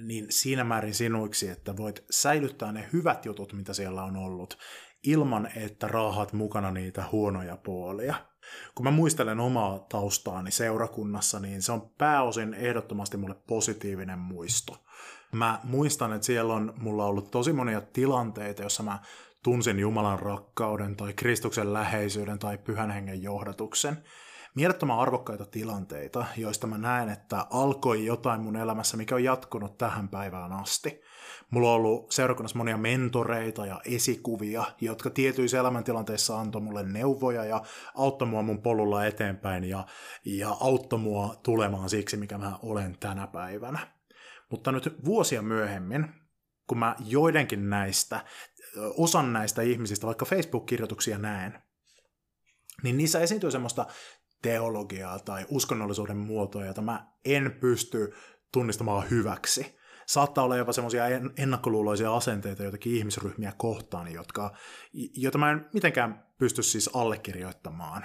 niin siinä määrin sinuiksi, että voit säilyttää ne hyvät jutut, mitä siellä on ollut, ilman että raahat mukana niitä huonoja puolia. Kun mä muistelen omaa taustaani seurakunnassa, niin se on pääosin ehdottomasti mulle positiivinen muisto. Mä muistan, että siellä on mulla ollut tosi monia tilanteita, jossa mä tunsin Jumalan rakkauden tai Kristuksen läheisyyden tai pyhän hengen johdatuksen mielettömän arvokkaita tilanteita, joista mä näen, että alkoi jotain mun elämässä, mikä on jatkunut tähän päivään asti. Mulla on ollut seurakunnassa monia mentoreita ja esikuvia, jotka tietyissä elämäntilanteissa antoi mulle neuvoja ja auttoi mua mun polulla eteenpäin ja, ja auttoi mua tulemaan siksi, mikä mä olen tänä päivänä. Mutta nyt vuosia myöhemmin, kun mä joidenkin näistä, osan näistä ihmisistä, vaikka Facebook-kirjoituksia näen, niin niissä esiintyy semmoista teologiaa tai uskonnollisuuden muotoja, jota mä en pysty tunnistamaan hyväksi. Saattaa olla jopa semmoisia ennakkoluuloisia asenteita joitakin ihmisryhmiä kohtaan, jotka, joita mä en mitenkään pysty siis allekirjoittamaan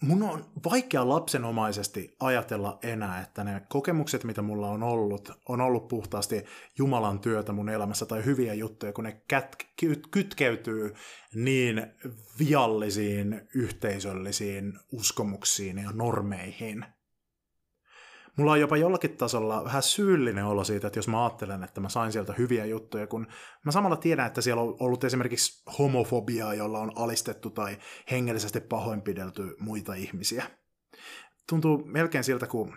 mun on vaikea lapsenomaisesti ajatella enää, että ne kokemukset, mitä mulla on ollut, on ollut puhtaasti Jumalan työtä mun elämässä tai hyviä juttuja, kun ne kät- kytkeytyy niin viallisiin yhteisöllisiin uskomuksiin ja normeihin – mulla on jopa jollakin tasolla vähän syyllinen olo siitä, että jos mä ajattelen, että mä sain sieltä hyviä juttuja, kun mä samalla tiedän, että siellä on ollut esimerkiksi homofobiaa, jolla on alistettu tai hengellisesti pahoinpidelty muita ihmisiä. Tuntuu melkein siltä, kun,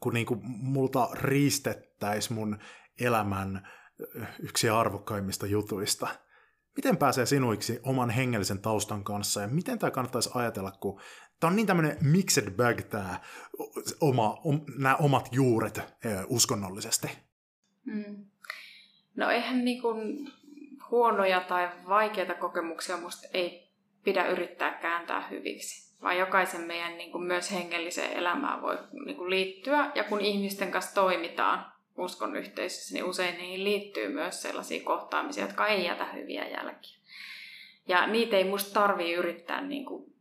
kun niin kuin multa riistettäisiin mun elämän yksi arvokkaimmista jutuista. miten pääsee sinuiksi oman hengellisen taustan kanssa ja miten tämä kannattaisi ajatella, kun tämä on niin tämmöinen mixed bag tämä oma, om, nämä omat juuret uskonnollisesti. Mm. No eihän niin kuin huonoja tai vaikeita kokemuksia musta ei pidä yrittää kääntää hyviksi, vaan jokaisen meidän niin kuin myös hengelliseen elämään voi niin kuin liittyä. Ja kun ihmisten kanssa toimitaan uskon yhteisössä, niin usein niihin liittyy myös sellaisia kohtaamisia, jotka ei jätä hyviä jälkiä. Ja niitä ei musta tarvii yrittää niin kuin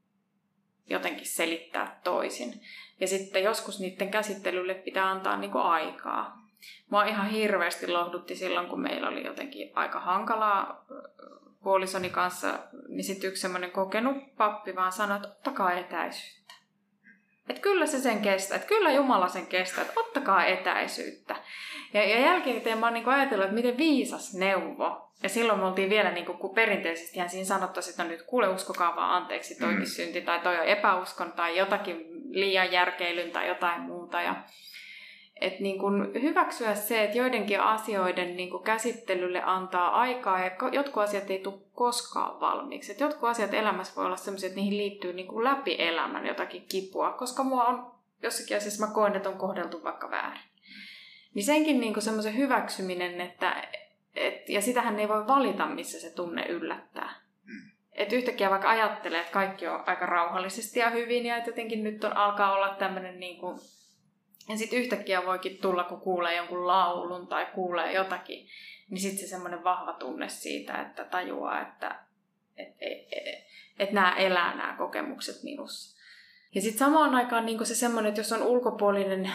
jotenkin selittää toisin. Ja sitten joskus niiden käsittelylle pitää antaa niin kuin aikaa. Mua ihan hirveästi lohdutti silloin, kun meillä oli jotenkin aika hankalaa puolisoni kanssa, niin sitten yksi semmoinen kokenut pappi vaan sanoi, että ottakaa etäisyyttä. Että kyllä se sen kestää, että kyllä Jumala sen kestää, että ottakaa etäisyyttä. Ja, ja jälkikäteen mä oon niin ajatellut, että miten viisas neuvo. Ja silloin me oltiin vielä niin kuin, perinteisesti ihan siinä sanottu, että no nyt kuule uskokaa vaan anteeksi toikin mm. synti tai toi on epäuskon tai jotakin liian järkeilyn tai jotain muuta. Ja, et niin kun hyväksyä se, että joidenkin asioiden niin kun käsittelylle antaa aikaa ja jotkut asiat ei tule koskaan valmiiksi. Et jotkut asiat elämässä voi olla sellaisia, että niihin liittyy niin kuin läpi elämän jotakin kipua, koska mua on jossakin asiassa mä koen, että on kohdeltu vaikka väärin. Niin senkin niin semmoisen hyväksyminen, että et, ja sitähän ei voi valita, missä se tunne yllättää. Mm. Että yhtäkkiä vaikka ajattelee, että kaikki on aika rauhallisesti ja hyvin ja että jotenkin nyt on, alkaa olla tämmöinen niin kuin ja sitten yhtäkkiä voikin tulla, kun kuulee jonkun laulun tai kuulee jotakin, niin sitten se semmoinen vahva tunne siitä, että tajuaa, että et, et, et, et nämä elää nämä kokemukset minussa. Ja sitten samaan aikaan niin se semmoinen, että jos on ulkopuolinen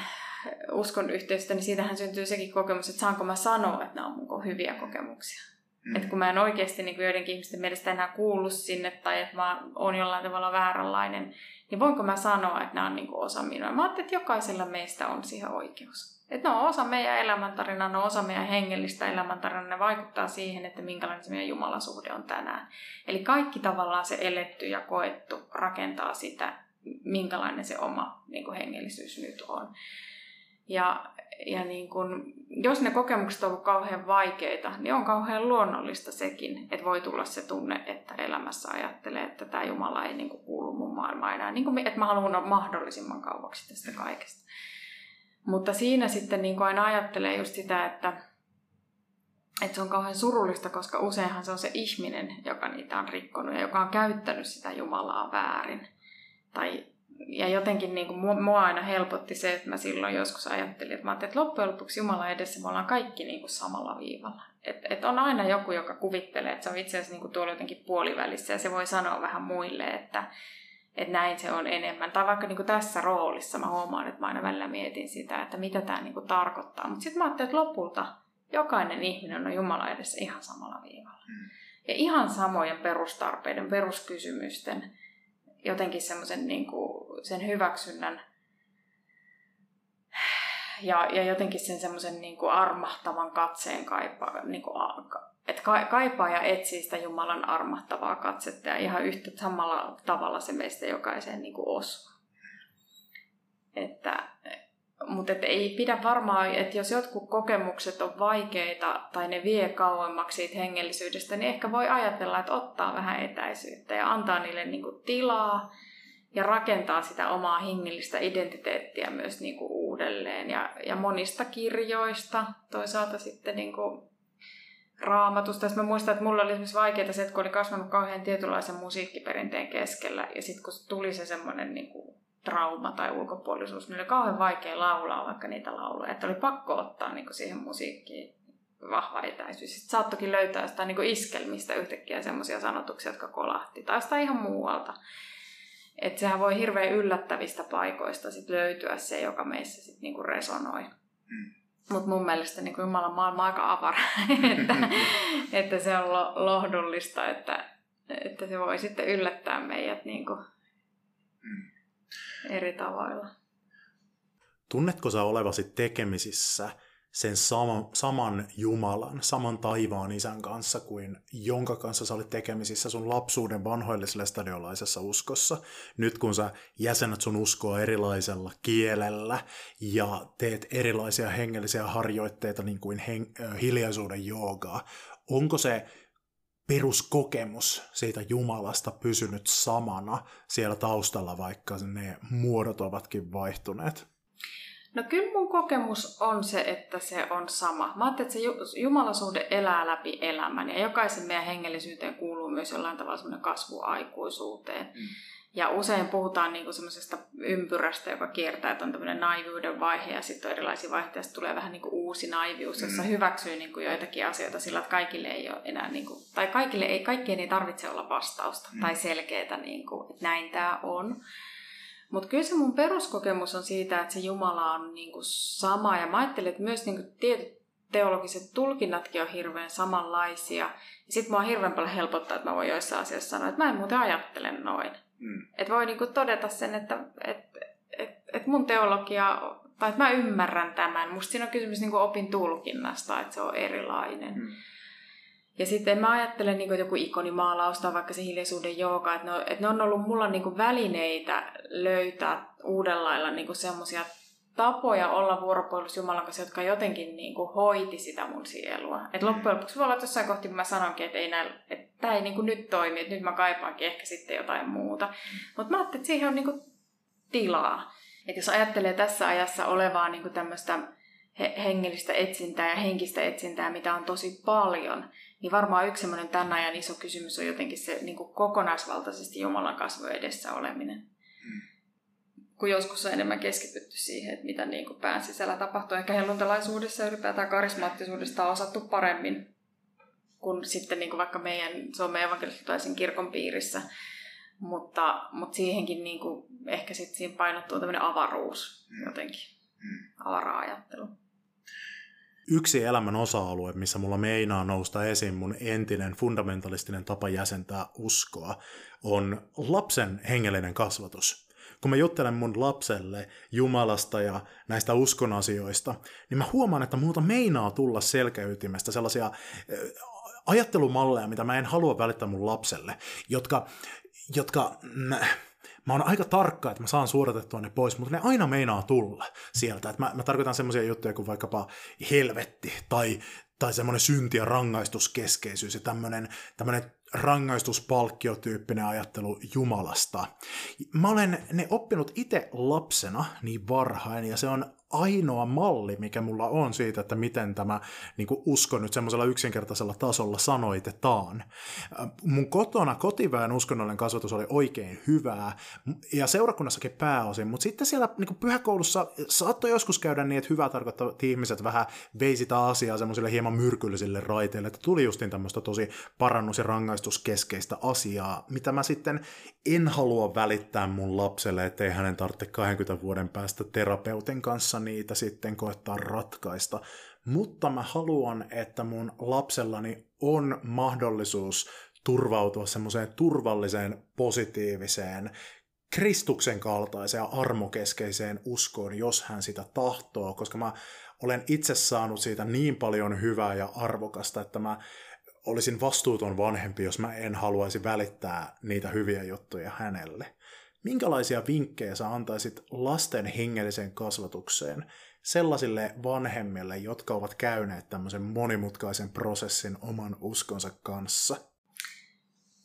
uskon yhteistä, niin siitähän syntyy sekin kokemus, että saanko mä sanoa, että nämä on mun hyviä kokemuksia. Mm. Että kun mä en oikeasti niin joidenkin ihmisten mielestä enää kuullut sinne tai että mä oon jollain tavalla vääränlainen, niin voinko mä sanoa, että nämä on niin kuin osa minua? Mä ajattelin, että jokaisella meistä on siihen oikeus. Että ne on osa meidän elämäntarinaa, ne on osa meidän hengellistä elämäntarinaa, ne vaikuttaa siihen, että minkälainen se meidän Jumalasuhde on tänään. Eli kaikki tavallaan se eletty ja koettu rakentaa sitä, minkälainen se oma niin kuin hengellisyys nyt on. Ja, ja niin kun, jos ne kokemukset ovat kauhean vaikeita, niin on kauhean luonnollista sekin, että voi tulla se tunne, että elämässä ajattelee, että tämä Jumala ei niin kuulu mun maailmaan enää. Niin kuin, että mä haluan mahdollisimman kauaksi tästä kaikesta. Mutta siinä sitten niin aina ajattelee just sitä, että, että se on kauhean surullista, koska useinhan se on se ihminen, joka niitä on rikkonut ja joka on käyttänyt sitä Jumalaa väärin. Tai ja jotenkin niin kuin mua aina helpotti se, että mä silloin joskus ajattelin, että, mä ajattelin, että loppujen lopuksi Jumala edessä me ollaan kaikki niin kuin samalla viivalla. Et, et on aina joku, joka kuvittelee, että se on itse asiassa niin kuin tuolla jotenkin puolivälissä ja se voi sanoa vähän muille, että, että näin se on enemmän. Tai vaikka niin kuin tässä roolissa mä huomaan, että mä aina välillä mietin sitä, että mitä tämä niin kuin tarkoittaa. Mutta sitten mä ajattelin, että lopulta jokainen ihminen on Jumala edessä ihan samalla viivalla. Mm. Ja ihan samojen perustarpeiden, peruskysymysten jotenkin semmoisen niin kuin, sen hyväksynnän ja, ja jotenkin sen semmoisen niin kuin armahtavan katseen kaipaa, niin kuin, että kaipaa ja etsii sitä Jumalan armahtavaa katsetta ja ihan yhtä samalla tavalla se meistä jokaiseen niin kuin osuu. Että, mutta et ei pidä varmaan, että jos jotkut kokemukset on vaikeita tai ne vie kauemmaksi siitä hengellisyydestä, niin ehkä voi ajatella, että ottaa vähän etäisyyttä ja antaa niille niinku tilaa ja rakentaa sitä omaa hengellistä identiteettiä myös niinku uudelleen. Ja, ja monista kirjoista, toisaalta sitten niinku raamatusta. Mä muistan, että mulla oli esimerkiksi vaikeaa se, että kun oli kasvanut kauhean tietynlaisen musiikkiperinteen keskellä ja sitten kun tuli se semmoinen niinku trauma tai ulkopuolisuus, niin oli kauhean vaikea laulaa vaikka niitä lauluja. Että oli pakko ottaa niin kuin siihen musiikkiin vahva etäisyys. Sitten saattokin löytää jostain niin iskelmistä yhtäkkiä semmoisia sanotuksia, jotka kolahti. Tai sitä ihan muualta. Että sehän voi hirveän yllättävistä paikoista sit löytyä se, joka meissä sit niinku resonoi. Mm. Mutta mun mielestä niin Jumalan maailma on aika avara, että, että se on lohdullista, että, että se voi sitten yllättää meidät niin kuin mm eri tavoilla. Tunnetko sä olevasi tekemisissä sen sama, saman Jumalan, saman taivaan isän kanssa kuin jonka kanssa sä olit tekemisissä sun lapsuuden vanhoillisella stadiolaisessa uskossa. Nyt kun sä jäsenet sun uskoa erilaisella kielellä ja teet erilaisia hengellisiä harjoitteita niin kuin hen, hiljaisuuden joogaa, onko se peruskokemus siitä Jumalasta pysynyt samana siellä taustalla, vaikka ne muodot ovatkin vaihtuneet? No kyllä mun kokemus on se, että se on sama. Mä ajattelen, että se jumalasuhde elää läpi elämän ja jokaisen meidän hengellisyyteen kuuluu myös jollain tavalla semmoinen kasvu aikuisuuteen. Mm. Ja usein puhutaan niinku semmoisesta ympyrästä, joka kiertää, että on tämmöinen naiviuden vaihe ja sitten on erilaisia vaiheita, ja tulee vähän niinku uusi naivius, jossa mm. hyväksyy niinku joitakin asioita sillä, että kaikille ei ole enää, niinku, tai kaikille ei, kaikkien ei tarvitse olla vastausta mm. tai selkeää, niinku, että näin tämä on. Mutta kyllä se mun peruskokemus on siitä, että se Jumala on niinku sama. Ja mä ajattelen, että myös niinku tietyt teologiset tulkinnatkin on hirveän samanlaisia. Ja sitten mua hirveän paljon helpottaa, että mä voin joissain asioissa sanoa, että mä en muuten ajattele noin. Mm. Että voi niinku todeta sen, että et, et, et mun teologia, tai että mä ymmärrän tämän. Musta siinä on kysymys niinku opin tulkinnasta, että se on erilainen. Mm. Ja sitten mä ajattelen niin kuin joku ikonimaalaus tai vaikka se hiljaisuuden jooga, että ne, on, että ne on ollut mulla niin kuin välineitä löytää uudella lailla niin semmoisia tapoja olla vuoropuolus Jumalan kanssa, jotka jotenkin niin kuin hoiti sitä mun sielua. Et loppujen lopuksi voi olla jossain kohti, kun mä sanonkin, että, ei näin, että tämä ei niin kuin nyt toimi, että nyt mä kaipaankin ehkä sitten jotain muuta. Mutta mä ajattelin, että siihen on niin kuin tilaa. Että jos ajattelee tässä ajassa olevaa niin kuin tämmöistä hengellistä etsintää ja henkistä etsintää, mitä on tosi paljon, niin varmaan yksi semmoinen tämän ajan iso kysymys on jotenkin se niin kuin kokonaisvaltaisesti Jumalan kasvo edessä oleminen. Kun joskus on enemmän keskitytty siihen, että mitä niin kuin pään sisällä tapahtuu. Ehkä helluntalaisuudessa ja ylipäätään karismaattisuudesta on osattu paremmin kuin sitten niin kuin vaikka meidän Suomen evankelisolaisen kirkon piirissä. Mutta, mutta siihenkin niin kuin, ehkä sitten siinä painottuu tämmöinen avaruus hmm. jotenkin, hmm. avara-ajattelu yksi elämän osa-alue, missä mulla meinaa nousta esiin mun entinen fundamentalistinen tapa jäsentää uskoa, on lapsen hengellinen kasvatus. Kun mä juttelen mun lapselle Jumalasta ja näistä uskon asioista, niin mä huomaan, että multa meinaa tulla selkäytimestä sellaisia ajattelumalleja, mitä mä en halua välittää mun lapselle, jotka, jotka mä oon aika tarkka, että mä saan suodatettua ne pois, mutta ne aina meinaa tulla sieltä. Että mä, mä tarkoitan semmoisia juttuja kuin vaikkapa helvetti tai, tai semmoinen synti- ja rangaistuskeskeisyys ja tämmöinen, tämmöinen rangaistuspalkkiotyyppinen ajattelu Jumalasta. Mä olen ne oppinut itse lapsena niin varhain, ja se on ainoa malli, mikä mulla on siitä, että miten tämä niin usko nyt semmoisella yksinkertaisella tasolla sanoitetaan. Mun kotona kotiväen uskonnollinen kasvatus oli oikein hyvää, ja seurakunnassakin pääosin, mutta sitten siellä niin kuin pyhäkoulussa saattoi joskus käydä niin, että hyvää tarkoittavat ihmiset vähän veisi sitä asiaa semmoisille hieman myrkyllisille raiteille, että tuli justin tämmöistä tosi parannus- ja rangaistuskeskeistä asiaa, mitä mä sitten en halua välittää mun lapselle, ettei hänen tarvitse 20 vuoden päästä terapeutin kanssa niitä sitten koettaa ratkaista. Mutta mä haluan, että mun lapsellani on mahdollisuus turvautua semmoiseen turvalliseen, positiiviseen, Kristuksen kaltaiseen armokeskeiseen uskoon, jos hän sitä tahtoo, koska mä olen itse saanut siitä niin paljon hyvää ja arvokasta, että mä olisin vastuuton vanhempi, jos mä en haluaisi välittää niitä hyviä juttuja hänelle. Minkälaisia vinkkejä sä antaisit lasten hengelliseen kasvatukseen sellaisille vanhemmille, jotka ovat käyneet tämmöisen monimutkaisen prosessin oman uskonsa kanssa?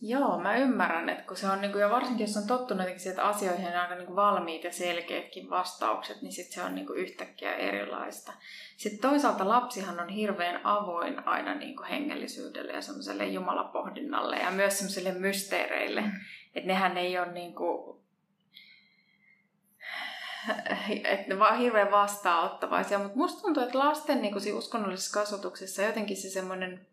Joo, mä ymmärrän, että kun se on, niin kuin, ja varsinkin jos on tottunut siihen, että asioihin on aika niin kuin valmiit ja selkeätkin vastaukset, niin sitten se on niin kuin yhtäkkiä erilaista. Sitten toisaalta lapsihan on hirveän avoin aina niin kuin hengellisyydelle ja semmoiselle jumalapohdinnalle ja myös semmoiselle mysteereille. Mm. Että nehän ei ole niin kuin, että ne vaan hirveän vastaanottavaisia. Mutta musta tuntuu, että lasten niin kuin uskonnollisessa kasvatuksessa jotenkin se semmoinen,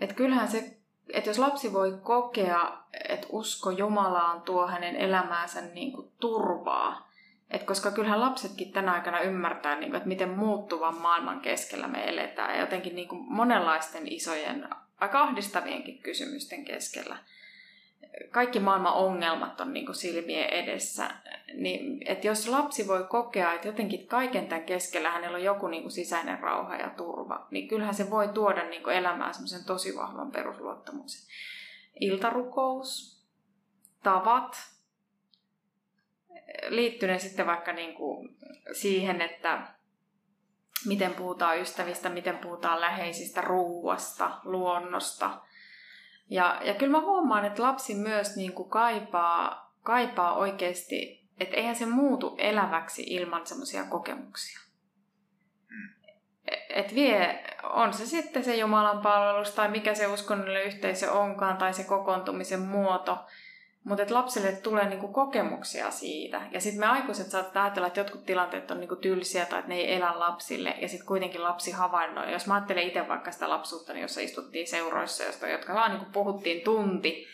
että kyllähän se että jos lapsi voi kokea, että usko Jumalaan tuo hänen elämäänsä niin kuin turvaa, et koska kyllähän lapsetkin tänä aikana ymmärtää, niin kuin, että miten muuttuvan maailman keskellä me eletään ja jotenkin niin kuin monenlaisten isojen, aika ahdistavienkin kysymysten keskellä kaikki maailman ongelmat on niin kuin silmien edessä. Niin, että jos lapsi voi kokea, että jotenkin kaiken tämän keskellä hänellä on joku niin kuin sisäinen rauha ja turva, niin kyllähän se voi tuoda niin kuin elämään semmoisen tosi vahvan perusluottamuksen. Iltarukous, tavat, liittyneen sitten vaikka niin kuin siihen, että miten puhutaan ystävistä, miten puhutaan läheisistä, ruuasta, luonnosta – Ja, ja kyllä mä huomaan, että lapsi myös niin kuin kaipaa, kaipaa oikeasti, että eihän se muutu eläväksi ilman semmoisia kokemuksia. Et vie, on se sitten se Jumalan palvelus tai mikä se uskonnollinen yhteisö onkaan tai se kokoontumisen muoto, mutta että lapselle tulee niinku kokemuksia siitä. Ja sitten me aikuiset saattaa ajatella, että jotkut tilanteet on niinku tylsiä tai että ne ei elä lapsille. Ja sitten kuitenkin lapsi havainnoi. Jos mä ajattelen itse vaikka sitä lapsuutta, niin jossa istuttiin seuroissa, josta, jotka vaan niinku puhuttiin tunti.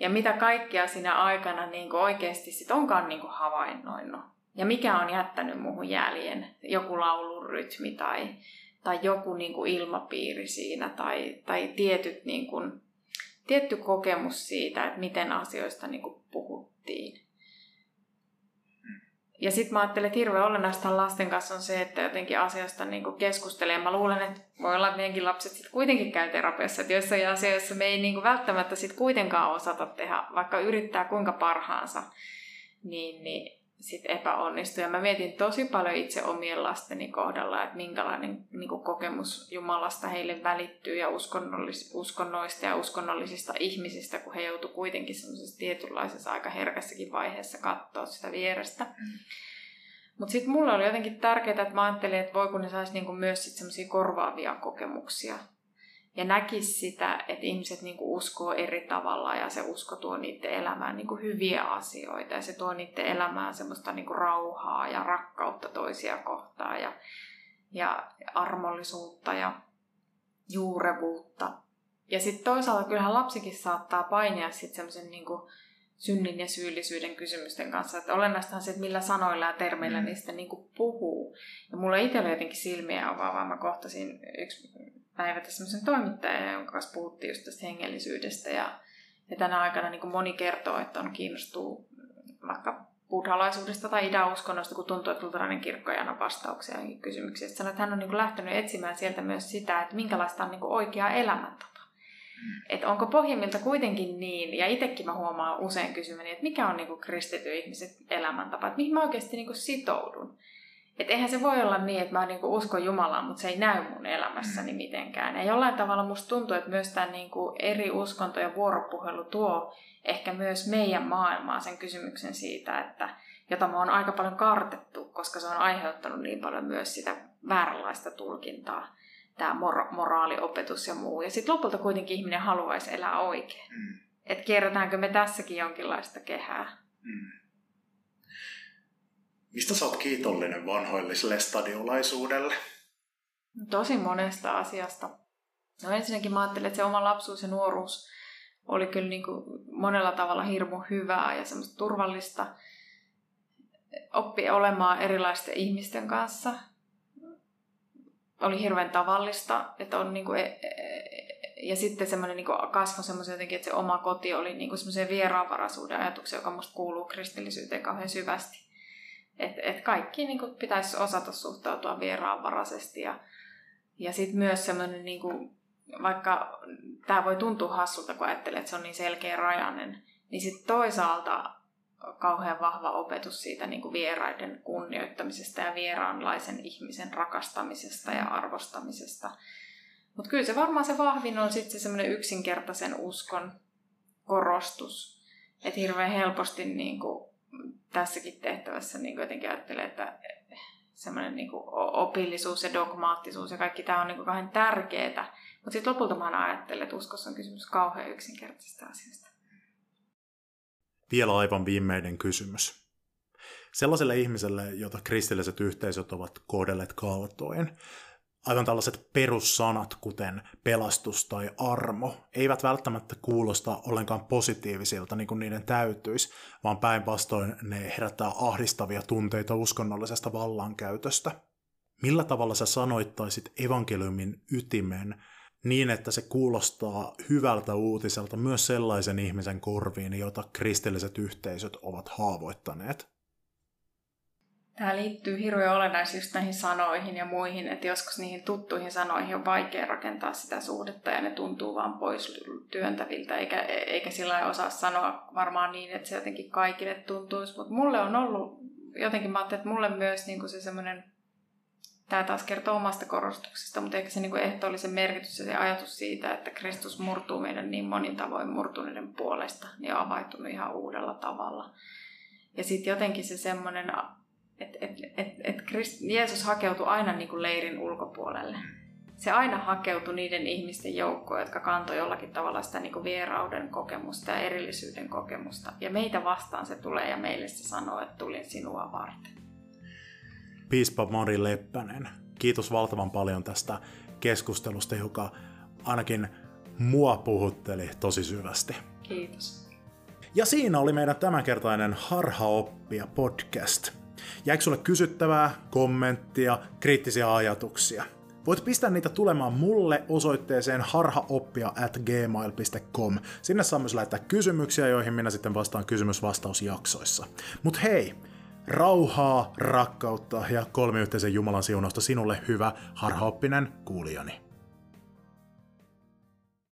Ja mitä kaikkia siinä aikana niinku oikeasti sit onkaan niinku havainnoinut. Ja mikä on jättänyt muuhun jäljen. Joku laulun rytmi tai, tai joku niinku ilmapiiri siinä tai, tai tietyt niinku, tietty kokemus siitä, että miten asioista niin kuin puhuttiin. Ja sitten mä ajattelen, että hirveän olennaista lasten kanssa on se, että jotenkin asiasta niin keskustelee. Mä luulen, että voi olla, että meidänkin lapset sit kuitenkin käy terapiassa, että joissain asioissa me ei niin kuin välttämättä sit kuitenkaan osata tehdä, vaikka yrittää kuinka parhaansa, niin, niin sit epäonnistui. Ja mä mietin tosi paljon itse omien lasteni kohdalla, että minkälainen niin kuin kokemus Jumalasta heille välittyy ja uskonnollis- uskonnoista ja uskonnollisista ihmisistä, kun he joutuivat kuitenkin semmoisessa tietynlaisessa aika herkässäkin vaiheessa katsoa sitä vierestä. Mm. Mutta sitten mulle oli jotenkin tärkeää, että mä ajattelin, että voi kun ne saisi niinku myös semmoisia korvaavia kokemuksia ja näkisi sitä, että ihmiset niinku uskoo eri tavalla ja se usko tuo niiden elämään niinku hyviä asioita ja se tuo niiden elämään semmoista niinku rauhaa ja rakkautta toisia kohtaan ja, ja armollisuutta ja juurevuutta. Ja sitten toisaalta kyllähän lapsikin saattaa painia sitten semmoisen niinku synnin ja syyllisyyden kysymysten kanssa. Että olennaista on se, että millä sanoilla ja termeillä mm. niistä niinku puhuu. Ja mulla itsellä jotenkin silmiä avaavaa. Mä kohtasin yksi päivätä semmoisen toimittajan, jonka kanssa puhuttiin just tästä hengellisyydestä. Ja, ja tänä aikana niin kuin moni kertoo, että on kiinnostuu vaikka buddhalaisuudesta tai idäuskonnosta, kun tuntuu, että luterilainen kirkko ei anna vastauksia kysymyksiin. Sanoi, että hän on niin kuin lähtenyt etsimään sieltä myös sitä, että minkälaista on niin kuin oikea elämäntapa. Mm. Että onko pohjimmilta kuitenkin niin, ja itsekin mä huomaan usein kysymäni, että mikä on niin kuin kristitty ihmisen elämäntapa, että mihin mä oikeasti niin kuin sitoudun. Että eihän se voi olla niin, että mä niinku uskon Jumalaan, mutta se ei näy mun elämässäni mm. mitenkään. Ja jollain tavalla musta tuntuu, että myös tämä niinku eri uskonto ja vuoropuhelu tuo ehkä myös meidän maailmaan sen kysymyksen siitä, että jota me on aika paljon kartettu, koska se on aiheuttanut niin paljon myös sitä vääränlaista tulkintaa, tämä mor- moraaliopetus ja muu. Ja sitten lopulta kuitenkin ihminen haluaisi elää oikein. Mm. Että kierrätäänkö me tässäkin jonkinlaista kehää. Mm. Mistä sä oot kiitollinen vanhoilliselle stadiolaisuudelle? Tosi monesta asiasta. No ensinnäkin mä ajattelin, että se oma lapsuus ja nuoruus oli kyllä niin kuin monella tavalla hirmu hyvää ja semmoista turvallista. Oppi olemaan erilaisten ihmisten kanssa. Oli hirveän tavallista, että on niin kuin, e, e, ja sitten semmoinen niin kasvoi semmoisen jotenkin, että se oma koti oli niin semmoisen vieraanvaraisuuden ajatuksen, joka musta kuuluu kristillisyyteen kauhean syvästi. Että et kaikki niin kuin, pitäisi osata suhtautua vieraanvaraisesti. Ja, ja sitten myös semmoinen, niin vaikka tämä voi tuntua hassulta, kun ajattelee, että se on niin selkeä rajainen, niin sitten toisaalta kauhean vahva opetus siitä niin kuin vieraiden kunnioittamisesta ja vieraanlaisen ihmisen rakastamisesta ja arvostamisesta. Mutta kyllä se varmaan se vahvin on sitten se semmoinen yksinkertaisen uskon korostus. Että hirveän helposti niin kuin tässäkin tehtävässä niin jotenkin ajattelee, että semmoinen niin opillisuus ja dogmaattisuus ja kaikki tämä on niin kauhean tärkeää. Mutta sitten lopulta mä ajattelen, että uskossa on kysymys kauhean yksinkertaisesta asiasta. Vielä aivan viimeinen kysymys. Sellaiselle ihmiselle, jota kristilliset yhteisöt ovat kohdelleet kaltoin, aivan tällaiset perussanat, kuten pelastus tai armo, eivät välttämättä kuulosta ollenkaan positiivisilta, niin kuin niiden täytyisi, vaan päinvastoin ne herättää ahdistavia tunteita uskonnollisesta vallankäytöstä. Millä tavalla sä sanoittaisit evankeliumin ytimen niin, että se kuulostaa hyvältä uutiselta myös sellaisen ihmisen korviin, jota kristilliset yhteisöt ovat haavoittaneet? Tämä liittyy hirveän olennaisesti just näihin sanoihin ja muihin, että joskus niihin tuttuihin sanoihin on vaikea rakentaa sitä suhdetta ja ne tuntuu vaan pois työntäviltä, eikä, eikä sillä osaa sanoa varmaan niin, että se jotenkin kaikille tuntuisi. Mutta mulle on ollut, jotenkin mä että mulle myös niin kuin se semmoinen Tämä taas kertoo omasta korostuksesta, mutta ehkä se niin ehtoollisen merkitys ja se ajatus siitä, että Kristus murtuu meidän niin monin tavoin murtuneiden puolesta, niin on ihan uudella tavalla. Ja sitten jotenkin se semmoinen, että et, et, et Jeesus hakeutui aina niin kuin leirin ulkopuolelle. Se aina hakeutui niiden ihmisten joukkoon, jotka kantoi jollakin tavalla sitä niin kuin vierauden kokemusta ja erillisyyden kokemusta. Ja meitä vastaan se tulee ja meille se sanoo, että tulin sinua varten. Piispa Mari Leppänen, kiitos valtavan paljon tästä keskustelusta, joka ainakin mua puhutteli tosi syvästi. Kiitos. Ja siinä oli meidän tämänkertainen Harhaoppia podcast. Jäikö sulle kysyttävää, kommenttia, kriittisiä ajatuksia? Voit pistää niitä tulemaan mulle osoitteeseen harhaoppia at gmail.com. Sinne saa myös lähettää kysymyksiä, joihin minä sitten vastaan kysymysvastausjaksoissa. Mut hei, rauhaa, rakkautta ja kolmiyhteisen Jumalan siunausta sinulle hyvä harhaoppinen kuulijani.